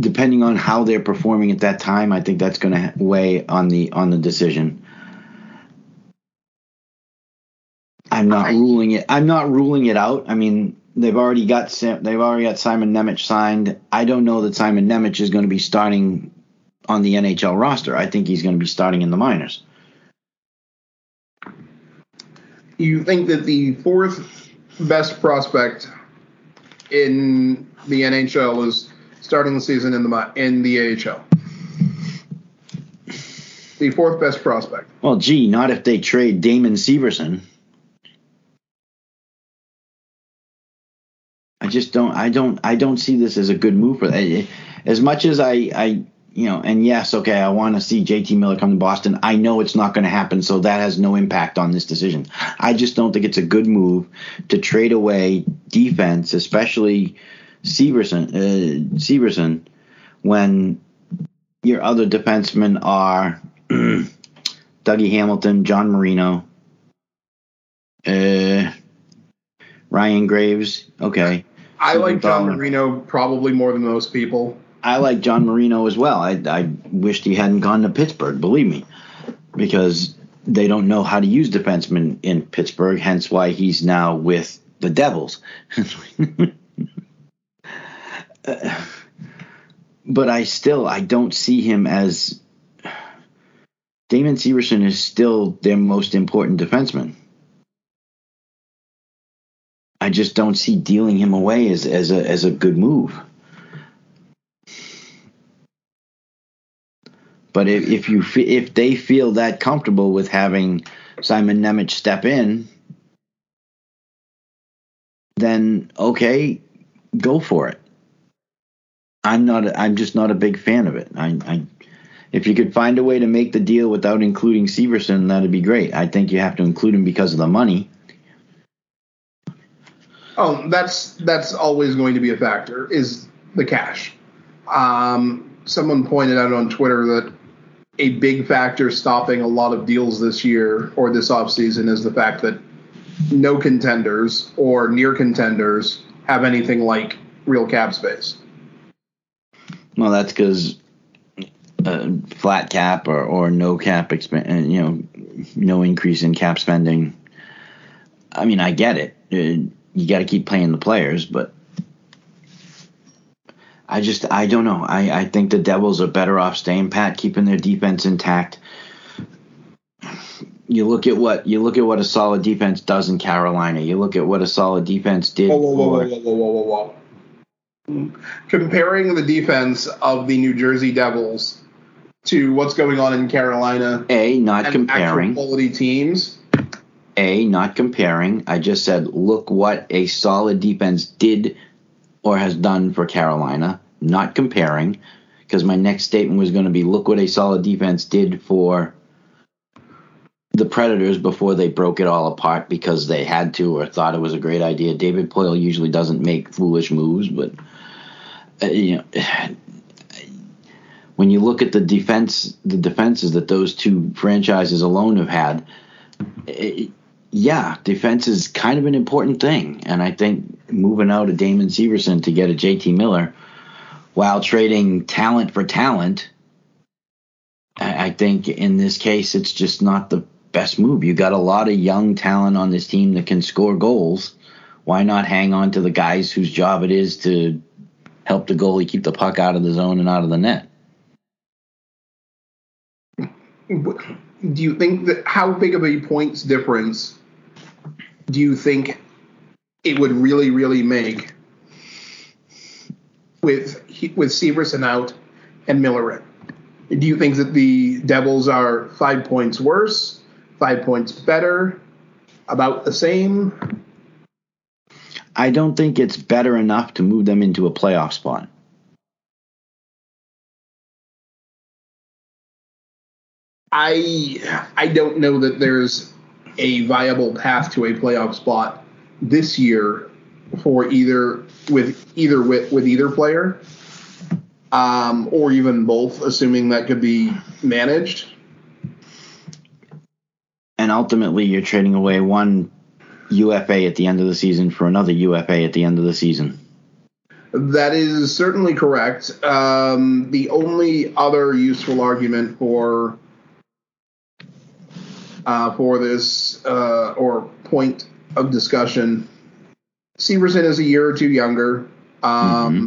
depending on how they're performing at that time, I think that's going to weigh on the on the decision. I'm not I- ruling it. I'm not ruling it out. I mean, they've already got Sim- they've already got Simon Nemec signed. I don't know that Simon Nemec is going to be starting on the NHL roster. I think he's going to be starting in the minors. You think that the fourth best prospect in the NHL is starting the season in the in the AHL? The fourth best prospect. Well, gee, not if they trade Damon Severson. I just don't. I don't. I don't see this as a good move for that. As much as I, I, you know, and yes, okay, I want to see JT Miller come to Boston. I know it's not going to happen, so that has no impact on this decision. I just don't think it's a good move to trade away defense, especially Severson. Uh, Severson, when your other defensemen are Dougie Hamilton, John Marino, uh, Ryan Graves. Okay, I Something like John. Marino probably more than most people. I like John Marino as well. I, I wished he hadn't gone to Pittsburgh, believe me, because they don't know how to use defensemen in Pittsburgh. Hence why he's now with the Devils. But I still I don't see him as Damon Severson is still their most important defenseman. I just don't see dealing him away as as a as a good move. But if, if you if they feel that comfortable with having Simon Nemec step in, then okay, go for it. I'm not. I'm just not a big fan of it. I, I, if you could find a way to make the deal without including Severson, that'd be great. I think you have to include him because of the money. Oh, that's that's always going to be a factor. Is the cash? Um, someone pointed out on Twitter that a big factor stopping a lot of deals this year or this offseason is the fact that no contenders or near contenders have anything like real cap space. Well, that's because uh, flat cap or, or no cap expen- you know, no increase in cap spending. I mean, I get it. Uh, you got to keep playing the players, but I just I don't know. I, I think the Devils are better off staying pat, keeping their defense intact. You look at what you look at what a solid defense does in Carolina. You look at what a solid defense did. Whoa, whoa, whoa, whoa, whoa, whoa, whoa, whoa. Comparing the defense of the New Jersey Devils to what's going on in Carolina. A, not comparing. quality teams. A, not comparing. I just said, look what a solid defense did or has done for Carolina, not comparing. Because my next statement was going to be, look what a solid defense did for the Predators before they broke it all apart because they had to or thought it was a great idea. David Poile usually doesn't make foolish moves, but Uh, you know when you look at the defense, the defenses that those two franchises alone have had, it, yeah, defense is kind of an important thing. And I think moving out of Damon Severson to get a JT Miller while trading talent for talent, I, I think in this case, it's just not the best move. You got a lot of young talent on this team that can score goals. Why not hang on to the guys whose job it is to help the goalie keep the puck out of the zone and out of the net? do you think that how big of a points difference do you think it would really really make with with Severson out and Miller in? Do you think that the Devils are five points worse, five points better, about the same? I don't think it's better enough to move them into a playoff spot. I I don't know that there's a viable path to a playoff spot this year for either with either with, with either player, um, or even both, assuming that could be managed. And ultimately, you're trading away one UFA at the end of the season for another UFA at the end of the season. That is certainly correct. Um, the only other useful argument for uh, for this uh, or point of discussion. Severson is a year or two younger. Um, mm-hmm.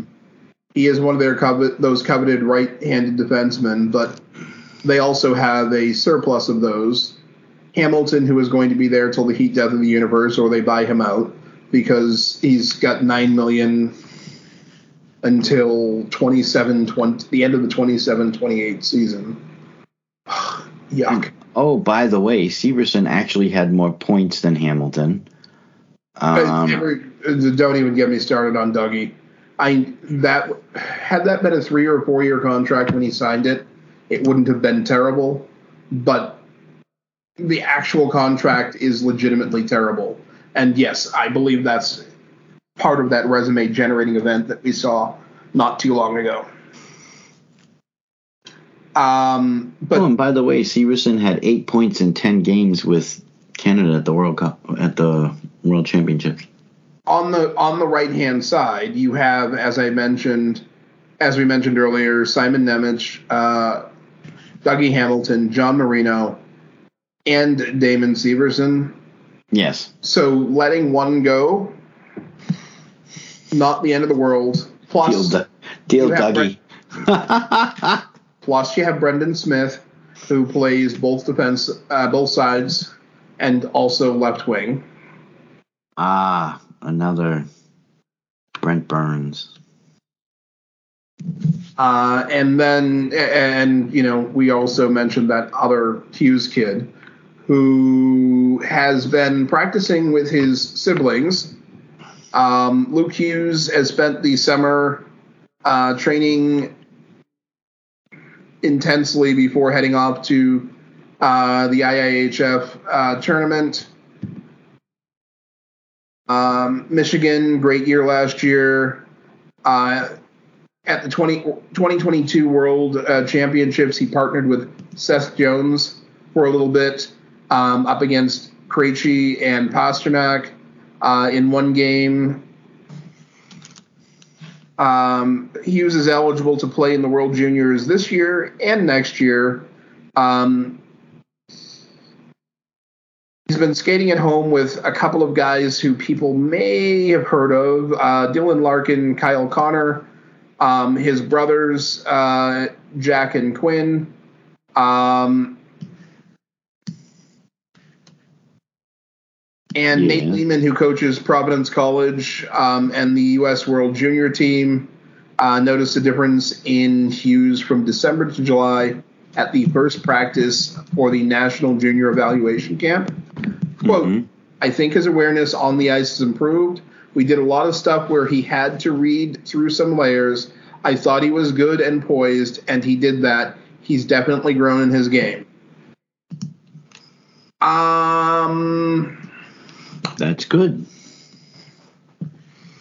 He is one of their covet those coveted right-handed defensemen, but they also have a surplus of those. Hamilton, who is going to be there till the heat death of the universe, or they buy him out because he's got nine million until 27 20, the end of the 27 28 season. Yuck. Oh, by the way, Severson actually had more points than Hamilton. Um, don't even get me started on Dougie. I that had that been a three or four year contract when he signed it, it wouldn't have been terrible. But the actual contract is legitimately terrible. And yes, I believe that's part of that resume generating event that we saw not too long ago. Um, but oh, and by the way, Severson had eight points in ten games with Canada at the World Cup at the World Championships. On the on the right hand side, you have, as I mentioned, as we mentioned earlier, Simon Nemec, uh, Dougie Hamilton, John Marino, and Damon Severson. Yes. So letting one go, not the end of the world. Plus, deal, deal Dougie. Plus, you have Brendan Smith, who plays both defense, uh, both sides, and also left wing. Ah, another Brent Burns. Uh, and then, and you know, we also mentioned that other Hughes kid who has been practicing with his siblings. Um, Luke Hughes has spent the summer uh, training intensely before heading off to uh, the IIHF uh, tournament. Um, Michigan, great year last year. Uh, at the 20, 2022 World uh, Championships, he partnered with Seth Jones for a little bit um, up against Krejci and Pastrnak uh, in one game. Um, Hughes is eligible to play in the World Juniors this year and next year. Um, he's been skating at home with a couple of guys who people may have heard of uh, Dylan Larkin, Kyle Connor, um, his brothers, uh, Jack and Quinn. Um, and Yeah. Nate Leaman, who coaches Providence College um, and the U.S. World Junior team, uh, noticed a difference in Hughes from December to July at the first practice for the National Junior Evaluation Camp. Quote, Mhm. I think his awareness on the ice has improved. We did a lot of stuff where he had to read through some layers. I thought he was good and poised, and he did that. He's definitely grown in his game. Um, That's good.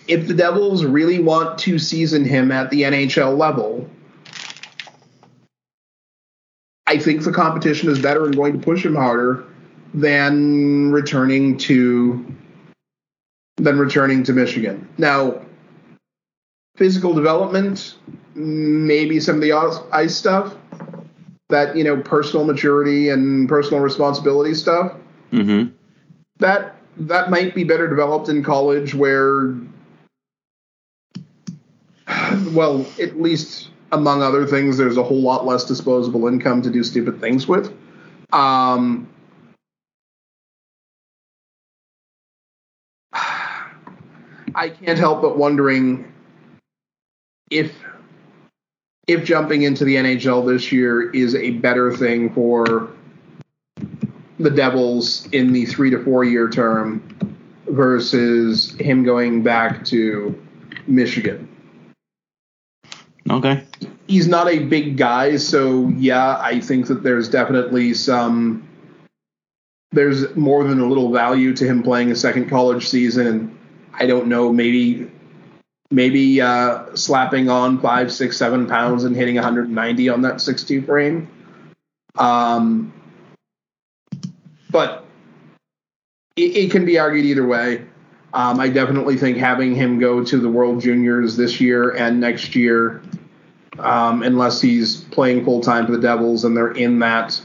if the Devils really want to season him at the NHL level, I think the competition is better and going to push him harder than returning to than returning to Michigan. Now, physical development, maybe some of the ice stuff, that you know, personal maturity and personal responsibility stuff Mm-hmm. that that might be better developed in college where well at least among other things there's a whole lot less disposable income to do stupid things with. Um i can't help but wondering if if jumping into the nhl this year is a better thing for the Devils in the three to four year term versus him going back to Michigan. Okay. He's not a big guy, so yeah, I think that there's definitely some. There's more than a little value to him playing a second college season, and I don't know, maybe, maybe uh, slapping on five, six, seven pounds and hitting 190 on that 6'2 frame. Um, but it, it can be argued either way. Um, I definitely think having him go to the World Juniors this year and next year, um, unless he's playing full time for the Devils and they're in that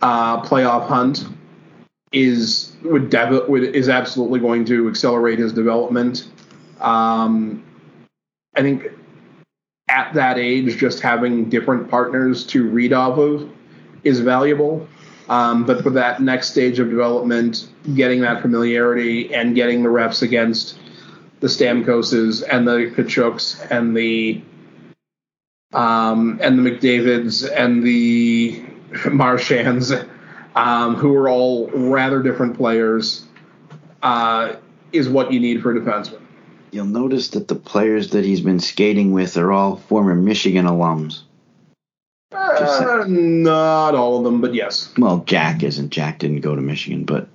uh, playoff hunt, is would, dev- would is absolutely going to accelerate his development. Um, I think at that age, just having different partners to read off of is valuable. Um, but for that next stage of development, getting that familiarity and getting the reps against the Stamkoses and the Tkachuks and the um, and the McDavids and the Marchands, um, who are all rather different players, uh, is what you need for a defenseman. You'll notice that the players that he's been skating with are all former Michigan alums. Uh, not all of them, but yes. Well, Jack isn't. Jack didn't go to Michigan, but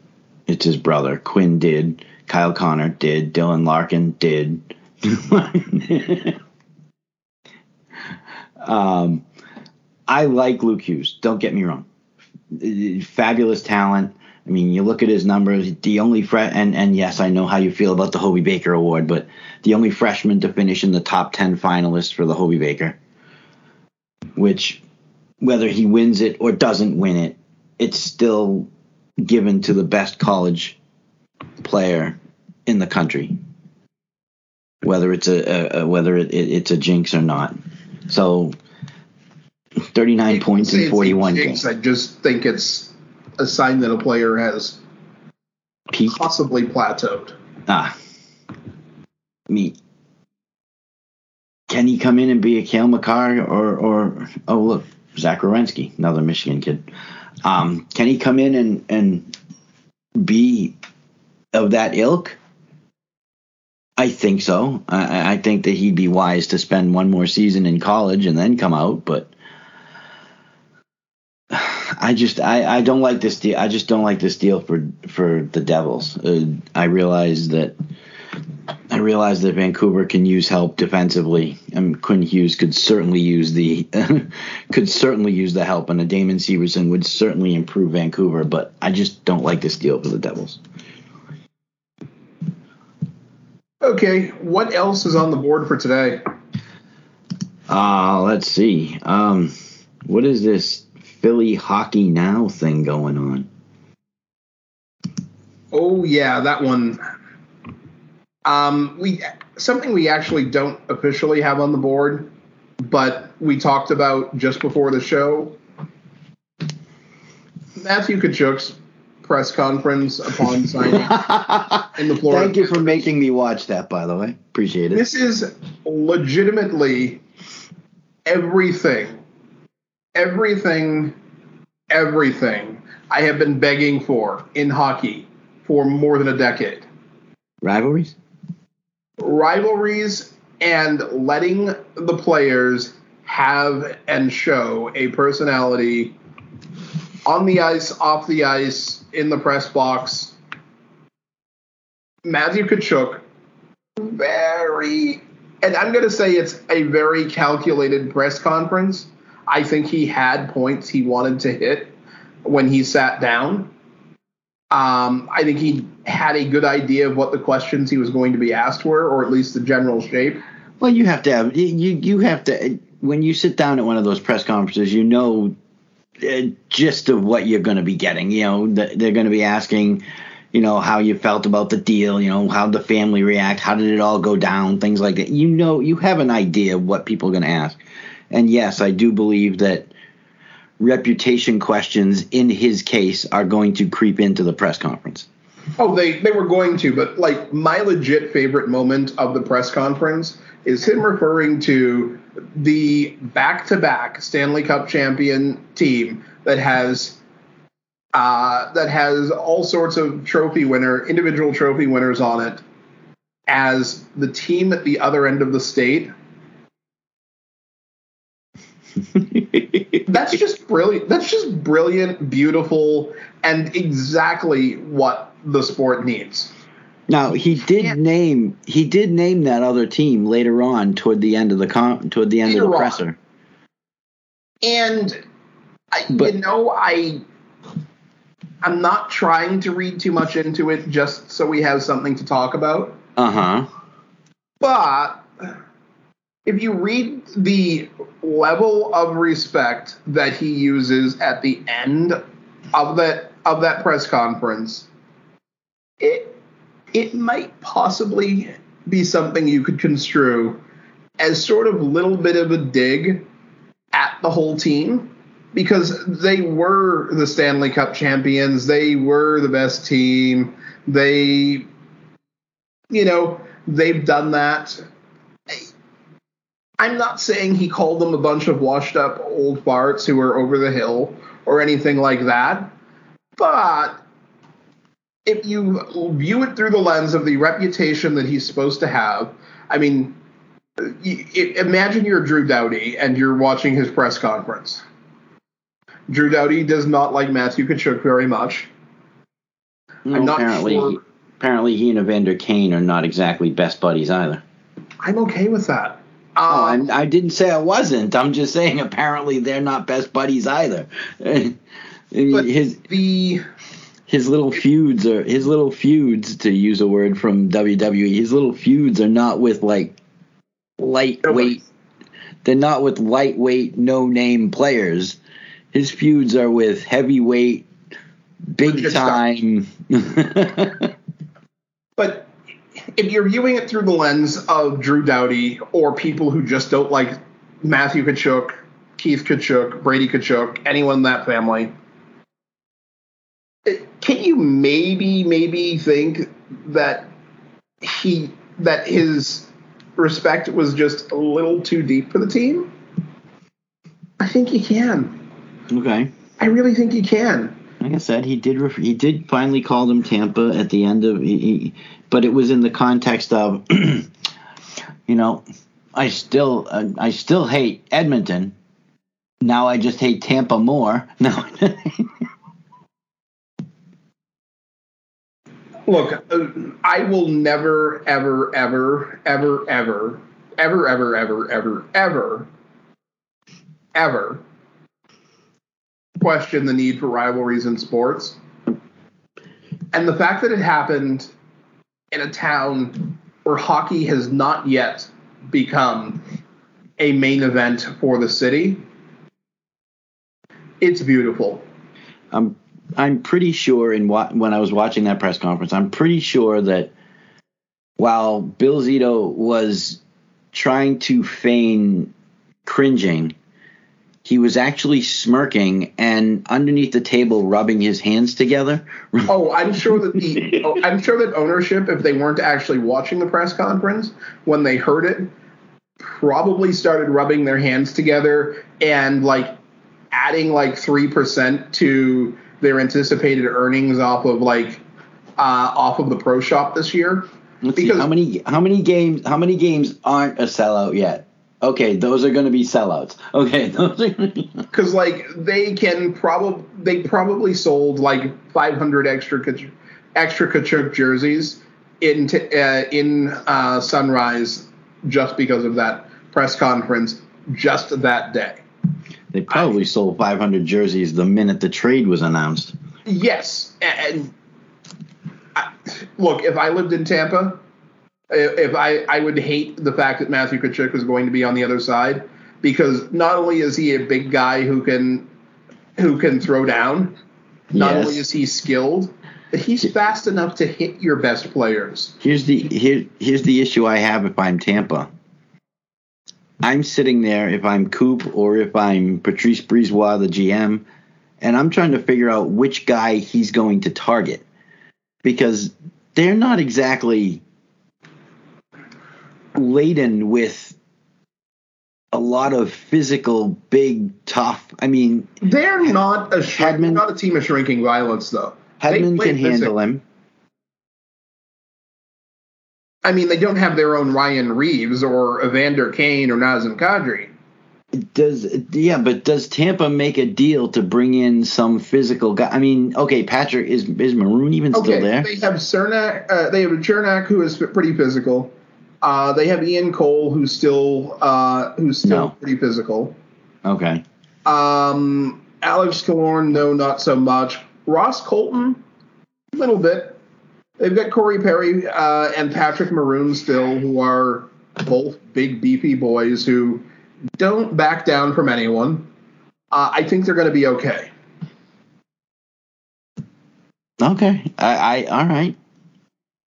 it's his brother. Quinn did. Kyle Connor did. Dylan Larkin did. um, I like Luke Hughes. Don't get me wrong. Fabulous talent. I mean, you look at his numbers. The only fre- and and yes, I know how you feel about the Hobey Baker Award, but the only freshman to finish in the top ten finalists for the Hobey Baker, which whether he wins it or doesn't win it, it's still given to the best college player in the country, whether it's a, a, a whether it, it, it's a jinx or not. So, thirty nine points in forty one jinx, games. I just think it's a sign that a player has Peaked. possibly plateaued. Ah, I mean, can he come in and be a Cale Makar or or oh look Zach Werenski, another Michigan kid? Um, can he come in and and be of that ilk? I think so. I, I think that he'd be wise to spend one more season in college and then come out. But I just I, I don't like this deal. I just don't like this deal for for the Devils. Uh, I realize that I realize that Vancouver can use help defensively, and Quinn Hughes could certainly use the could certainly use the help, and a Damon Severson would certainly improve Vancouver. But I just don't like this deal for the Devils. Okay, what else is on the board for today? Uh, let's see. Um, what is this Philly Hockey Now thing going on? Oh yeah, that one. Um, we something we actually don't officially have on the board, but we talked about just before the show. Matthew Tkachuk's press conference upon signing in the Florida. Thank you for making me watch that, by the way. Appreciate it. This is legitimately everything, everything, everything I have been begging for in hockey for more than a decade. Rivalries? Rivalries and letting the players have and show a personality on the ice, off the ice, in the press box. Matthew Tkachuk, very, and I'm going to say it's a very calculated press conference. I think he had points he wanted to hit when he sat down. Um, I think he had a good idea of what the questions he was going to be asked were, or at least the general shape. Well, you have to have you you have to when you sit down at one of those press conferences, you know uh, gist of what you're going to be getting. You know, they're going to be asking, you know, how you felt about the deal. You know, how the family react, how did it all go down, things like that. You know, you have an idea of what people are going to ask. And yes, I do believe that reputation questions in his case are going to creep into the press conference. Oh, they they were going to, but like my legit favorite moment of the press conference is him referring to the back-to-back Stanley Cup champion team that has uh, that has all sorts of trophy winner individual trophy winners on it as the team at the other end of the state. That's just brilliant. That's just brilliant, beautiful, and exactly what the sport needs. Now he did yeah. name he did name that other team later on toward the end of the con toward the end later of the presser. On. And I, but, you know, I I'm not trying to read too much into it just so we have something to talk about. Uh huh. But if you read the level of respect that he uses at the end of that of that press conference, it it might possibly be something you could construe as sort of little bit of a dig at the whole team because they were the Stanley Cup champions, they were the best team, they you know, they've done that. I'm not saying he called them a bunch of washed up old farts who were over the hill or anything like that, but if you view it through the lens of the reputation that he's supposed to have, I mean, imagine you're Drew Doughty and you're watching his press conference. Drew Doughty does not like Matthew Tkachuk very much. No, apparently, sure. apparently he and Evander Kane are not exactly best buddies either. I'm okay with that. Oh, um, I didn't say I wasn't. I'm just saying apparently they're not best buddies either. but his the his little feuds are his little feuds to use a word from WWE. His little feuds are not with like lightweight. They're not with lightweight, no name players. His feuds are with heavyweight, big time. but if you're viewing it through the lens of Drew Doughty or people who just don't like Matthew Tkachuk, Keith Tkachuk, Brady Tkachuk, anyone in that family, can you maybe maybe think that he that his respect was just a little too deep for the team? I think he can. Okay. I really think he can. Like I said, he did. Refer, he did finally call them Tampa at the end of. He, he, but it was in the context of, you know, I still uh, I still hate Edmonton. Now I just hate Tampa more. No. Look, uh, I will never, ever, ever, ever, ever, ever, ever, ever, ever, ever, ever question the need for rivalries in sports. And the fact that it happened in a town where hockey has not yet become a main event for the city, it's beautiful. I'm I'm pretty sure in when I was watching that press conference, I'm pretty sure that while Bill Zito was trying to feign cringing, he was actually smirking and underneath the table rubbing his hands together. Oh, I'm sure that the oh, I'm sure that ownership, if they weren't actually watching the press conference when they heard it, probably started rubbing their hands together and like adding like three percent to their anticipated earnings off of like uh, off of the pro shop this year. Let's see how many how many games how many games aren't a sellout yet. Okay, those are going to be sellouts. Okay, those are because like they can probably they probably sold like 500 extra extra Tkachuk jerseys in t- uh, in uh, Sunrise just because of that press conference just that day. They probably sold 500 jerseys the minute the trade was announced. Yes, and I, look, if I lived in Tampa, if I I would hate the fact that Matthew Tkachuk is going to be on the other side because not only is he a big guy who can who can throw down, not Yes. only is he skilled, but he's fast enough to hit your best players. Here's the here here's the issue I have if I'm Tampa. I'm sitting there if I'm Coop or if I'm Patrice Brisebois, the GM, and I'm trying to figure out which guy he's going to target because they're not exactly laden with a lot of physical, big, tough. I mean, They're not a shrink, Hedman- not a team of shrinking violence though. Hedman can handle physical. him. I mean, they don't have their own Ryan Reaves or Evander Kane or Nazem Kadri. Does yeah, but does Tampa make a deal to bring in some physical guy? I mean, okay, Patrick is is Maroon even Okay, still there? they have Cernak. Uh, they have Cernak, who is pretty physical. Uh, they have Ian Cole, who's still uh, who's still No. pretty physical. Okay, Um, Alex Killorn, no, not so much. Ross Colton, a little bit. They've got Corey Perry uh, and Patrick Maroon still, who are both big, beefy boys who don't back down from anyone. Uh, I think they're going to be okay. okay, I, I all right.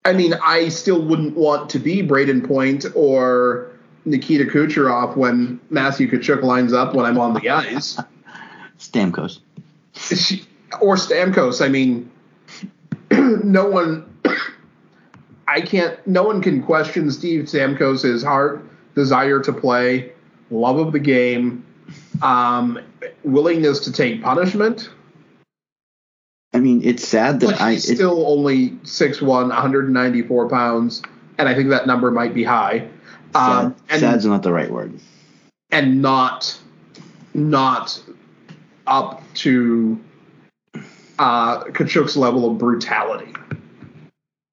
I mean, I still wouldn't want to be Brayden Point or Nikita Kucherov when Matthew Tkachuk lines up when I'm on the ice. Stamkos. or Stamkos. I mean, no one. I can't. No one can question Steve Stamkos' heart, desire to play, love of the game, um, willingness to take punishment. I mean, it's sad that I. still only 6'1", 194 pounds, and I think that number might be high. Um, and sad's not the right word. and not not up to uh, Tkachuk's level of brutality.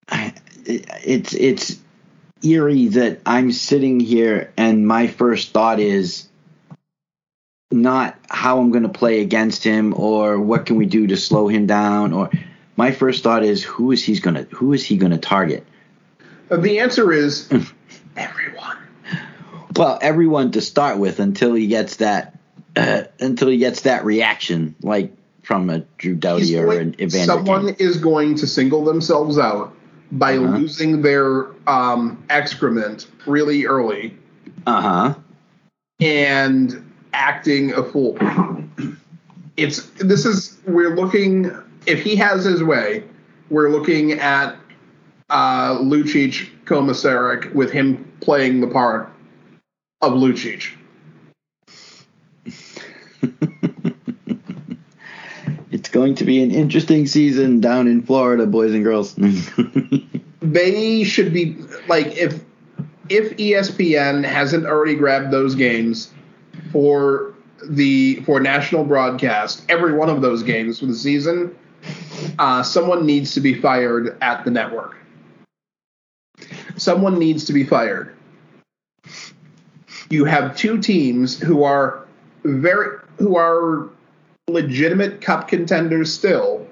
I, it, it's it's eerie that I'm sitting here and my first thought is not how I'm going to play against him or what can we do to slow him down or my first thought is who is he's going to who is he going to target? Uh, The answer is everyone. Well, everyone to start with until he gets that uh, until he gets that reaction like from a Drew He's Doughty or going- an Evander someone Kane. is going to single themselves out by Uh-huh. losing their um, excrement really early Uh-huh. and acting a fool. It's this is we're looking if he has his way, we're looking at uh, Lucic Komisarek with him playing the part of Lucic. It's going to be an interesting season down in Florida, boys and girls. They should be like if if ESPN hasn't already grabbed those games for the for national broadcast, every one of those games for the season, Uh, someone needs to be fired at the network. Someone needs to be fired. You have two teams who are very who are legitimate cup contenders still.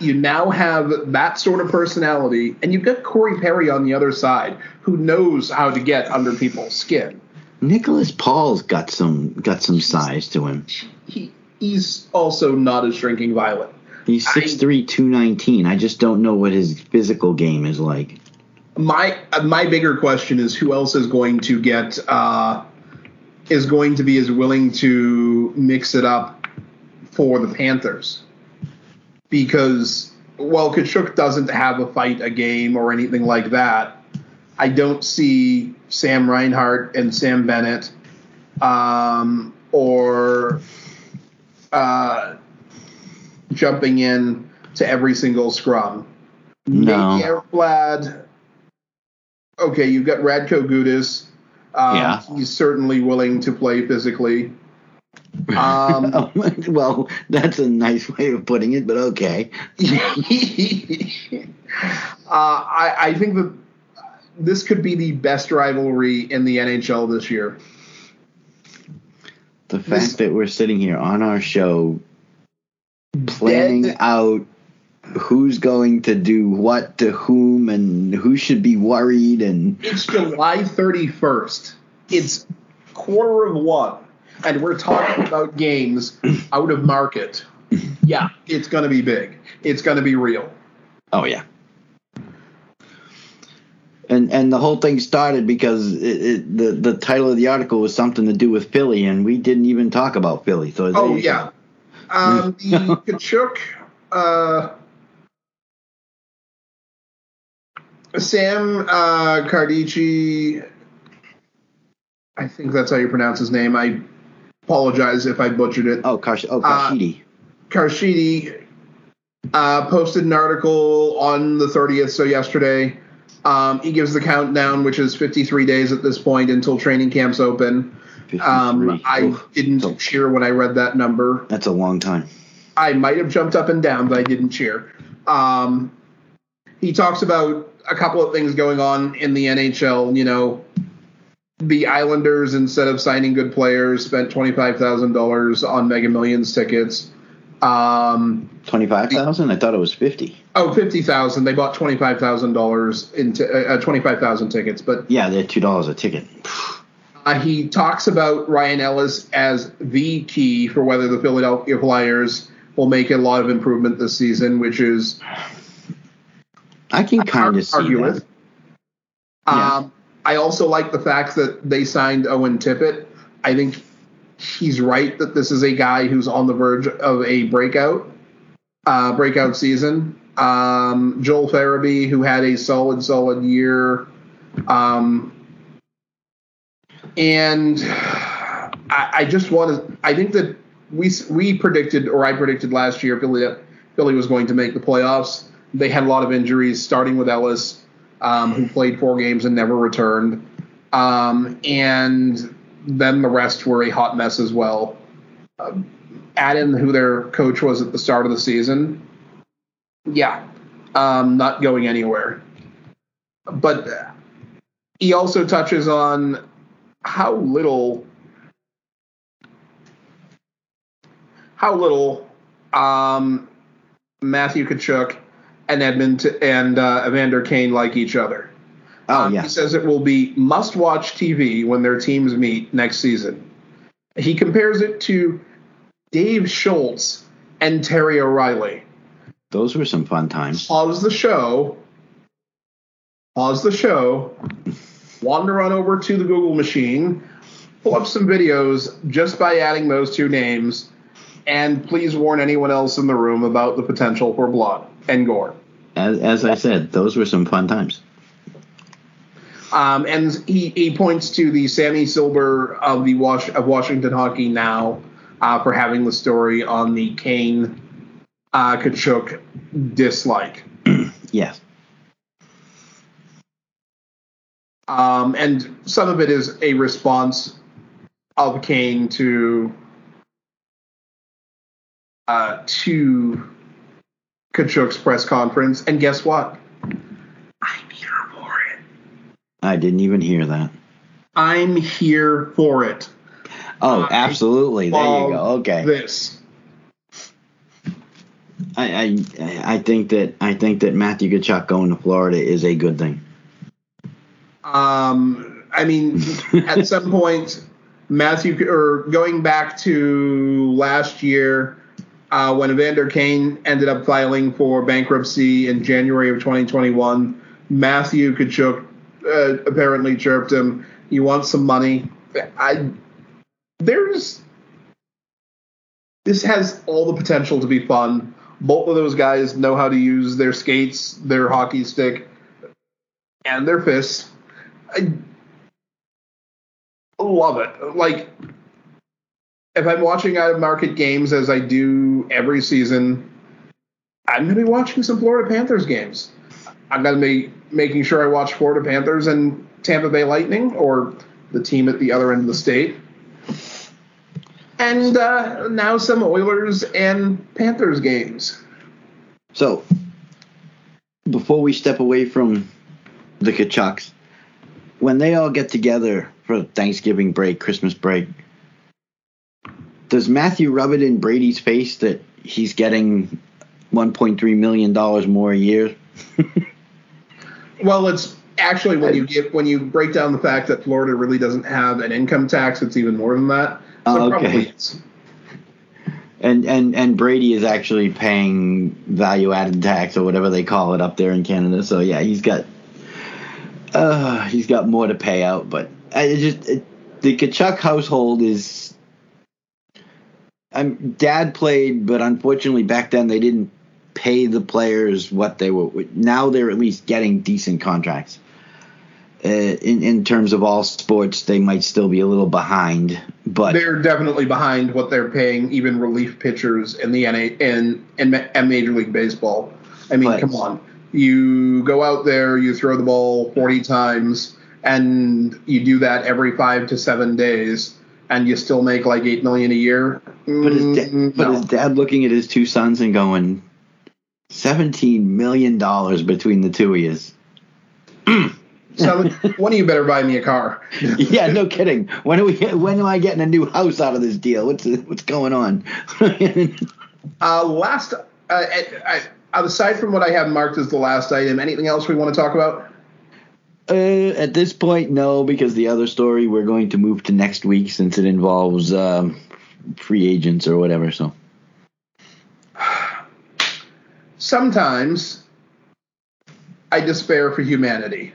You now have that sort of personality, and you've got Corey Perry on the other side, who knows how to get under people's skin. Nicholas Paul's got some got some size to him. He he's also not a shrinking violet. He's I- 6'3", 219. I just don't know what his physical game is like. My uh, my bigger question is who else is going to get uh, is going to be as willing to mix it up for the Panthers because while Tkachuk doesn't have a fight a game or anything like that, I don't see Sam Reinhart and Sam Bennett um, or uh, jumping in to every single scrum. No. Maybe Eric Vlad. Okay, you've got Radko Gudas. Um, Yeah. He's certainly willing to play physically. Um, well, that's a nice way of putting it, but okay. uh, I, I think that this could be the best rivalry in the NHL this year. The fact This- that we're sitting here on our show planning Dead- out who's going to do what to whom and who should be worried and It's July 31st. It's quarter of one, and we're talking about games out of market. Yeah, it's going to be big. It's going to be real. oh yeah. And and the whole thing started because it, it, the the title of the article was something to do with Philly, and we didn't even talk about Philly. So Oh yeah. Um, the Tkachuk, uh, Sam uh, Cardici. I think that's how you pronounce his name. I apologize if I butchered it. Oh, Kash, oh Uh, Kashidi. Karshidi uh, posted an article on the 30th, so yesterday. Um, he gives the countdown, which is 53 days at this point until training camps open. Um, 53. I Oof. didn't cheer when I read that number. That's a long time. I might have jumped up and down, but I didn't cheer. Um, he talks about a couple of things going on in the NHL. You know, the Islanders, instead of signing good players, spent $25,000 on Mega Millions tickets. Um, Twenty five thousand? I thought it was fifty. Oh, 50000 They bought $25,000 into uh, 25000 tickets. But Yeah, they're two dollars a ticket. uh, he talks about Ryan Ellis as the key for whether the Philadelphia Flyers will make a lot of improvement this season, which is I can kind of see argue with. Yeah. Um, I also like the fact that they signed Owen Tippett. I think he's right that this is a guy who's on the verge of a breakout, uh, breakout season. Um, Joel Farabee, who had a solid, solid year, um, and I, I just want to. I think that we we predicted, or I predicted last year, Philly Philly was going to make the playoffs. They had a lot of injuries, starting with Ellis, um, who played four games and never returned, um, and then the rest were a hot mess as well. Um, add in who their coach was at the start of the season. Yeah, um, not going anywhere. But he also touches on how little how little um, Matthew Tkachuk and Edmund and uh, Evander Kane like each other. Oh Um, yeah. He says it will be must watch TV when their teams meet next season. He compares it to Dave Schultz and Terry O'Reilly. Those were some fun times. Pause the show. Pause the show. Wander on over to the Google machine. Pull up some videos just by adding those two names. And please warn anyone else in the room about the potential for blood and gore. As, as I said, those were some fun times. Um, and he, he points to the Sammi Silber of the Wash, of Washington Hockey now uh, for having the story on the Kane uh, Tkachuk dislike. Yes. Um, and some of it is a response of Kane to uh, to Tkachuk's press conference, and guess what? I'm here for it. I didn't even hear that. I'm here for it. Oh, I absolutely. There you go. Okay. This. I, I I think that I think that Matthew Tkachuk going to Florida is a good thing. Um, I mean, at some point, Matthew, or going back to last year, uh, when Evander Kane ended up filing for bankruptcy in January of 2021, Matthew Tkachuk uh, apparently chirped him, "You want some money?" I there's this has all the potential to be fun. Both of those guys know how to use their skates, their hockey stick, and their fists. I love it. Like, if I'm watching out of market games as I do every season, I'm going to be watching some Florida Panthers games. I'm going to be making sure I watch Florida Panthers and Tampa Bay Lightning or the team at the other end of the state. And uh, now some Oilers and Panthers games. So, before we step away from the Tkachuks, when they all get together for Thanksgiving break, Christmas break, does Matthew rub it in Brady's face that he's getting 1.3 million dollars more a year? Well, it's actually when you get when you break down the fact that Florida really doesn't have an income tax, it's even more than that. So Oh, okay. And and and Brady is actually paying value added tax or whatever they call it up there in Canada. So yeah, he's got uh he's got more to pay out. But I just it, the Tkachuk household is. I'm dad played, but unfortunately back then they didn't pay the players what they were. Now they're at least getting decent contracts. Uh, in in terms of all sports, they might still be a little behind, but they're definitely behind what they're paying even relief pitchers in the NA in in, in Major League Baseball. I mean, But- come on. You go out there, you throw the ball 40 times, and you do that every five to seven days, and you still make like eight million a year. But his, da- Mm, but his dad looking at his two sons and going, seventeen million dollars between the two of you. So, one of you better buy me a car. yeah, no kidding. When are we? When am I getting a new house out of this deal? What's what's going on? Uh, last, uh, I, I, aside from what I have marked as the last item, anything else we want to talk about? uh, at this point, no, because the other story we're going to move to next week since it involves um, free agents or whatever. So Sometimes I despair for humanity.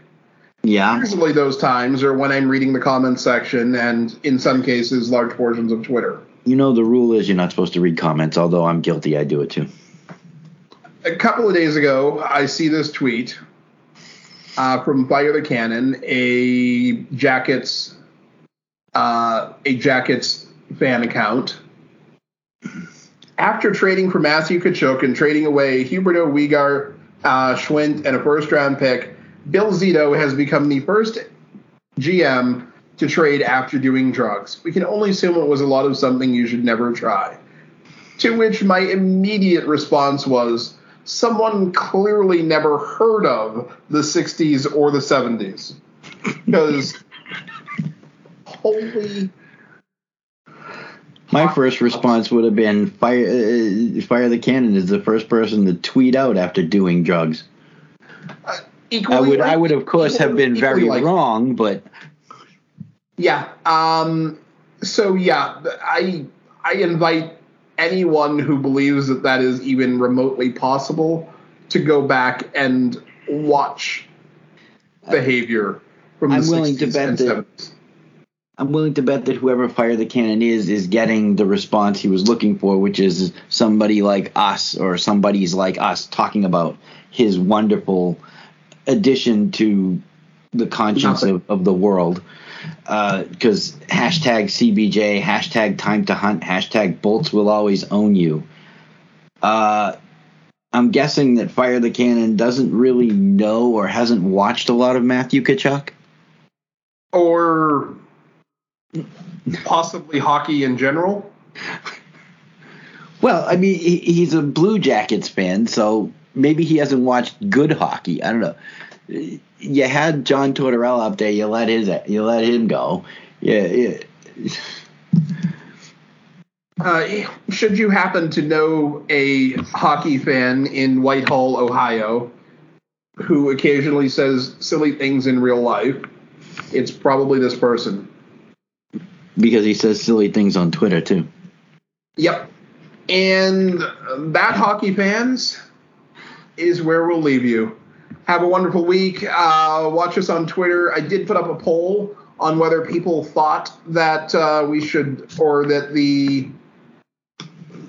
Yeah, Usually, those times are when I'm reading the comments section and, in some cases, large portions of Twitter. you know the rule is you're not supposed to read comments. Although I'm guilty, I do it too. A couple of days ago, I see this tweet uh, from Fire the Cannon, a Jackets, uh, a Jackets fan account. After trading for Matthew Tkachuk and trading away Huberdeau Weegar, uh, Schwindt, and a first round pick, Bill Zito has become the first GM to trade after doing drugs. We can only assume it was a lot of something you should never try. To which my immediate response was someone clearly never heard of the 60s or the 70s. Because, holy. My first response would have been fire uh, fire the cannon is the first person to tweet out after doing drugs. Equally I would like- I would of course have been very like- wrong, but Yeah. Um, so yeah, I I invite anyone who believes that that is even remotely possible to go back and watch behavior from the I'm willing to 60s bet and that- 70s. I'm willing to bet that whoever fired the Cannon is is getting the response he was looking for, which is somebody like us or somebody's like us talking about his wonderful addition to the conscience Nothing. of, of the world. Because hashtag CBJ, hashtag time to hunt, hashtag bolts will always own you. Uh, I'm guessing that Fire the Cannon doesn't really know or hasn't watched a lot of Matthew Tkachuk. or possibly hockey in general. Well, I mean, he, he's a Blue Jackets fan, so maybe he hasn't watched good hockey. I don't know. You had John Tortorella up there. You let his you let him go. Yeah. yeah. Uh, should you happen to know a hockey fan in Whitehall, Ohio, who occasionally says silly things in real life, it's probably this person. Because he says silly things on Twitter too. Yep. And that hockey fans is where we'll leave you. Have a wonderful week. Uh, watch us on Twitter. I did put up a poll on whether people thought that uh, we should, or that the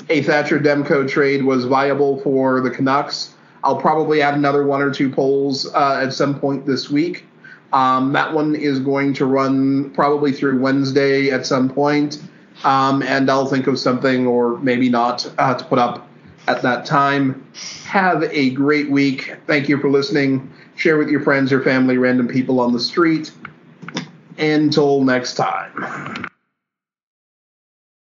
a Thatcher Demko trade was viable for the Canucks. I'll probably add another one or two polls uh, at some point this week. Um, that one is going to run probably through Wednesday at some point, um, and I'll think of something or maybe not uh, to put up at that time. Have a great week. Thank you for listening. Share with your friends or family, random people on the street. Until next time.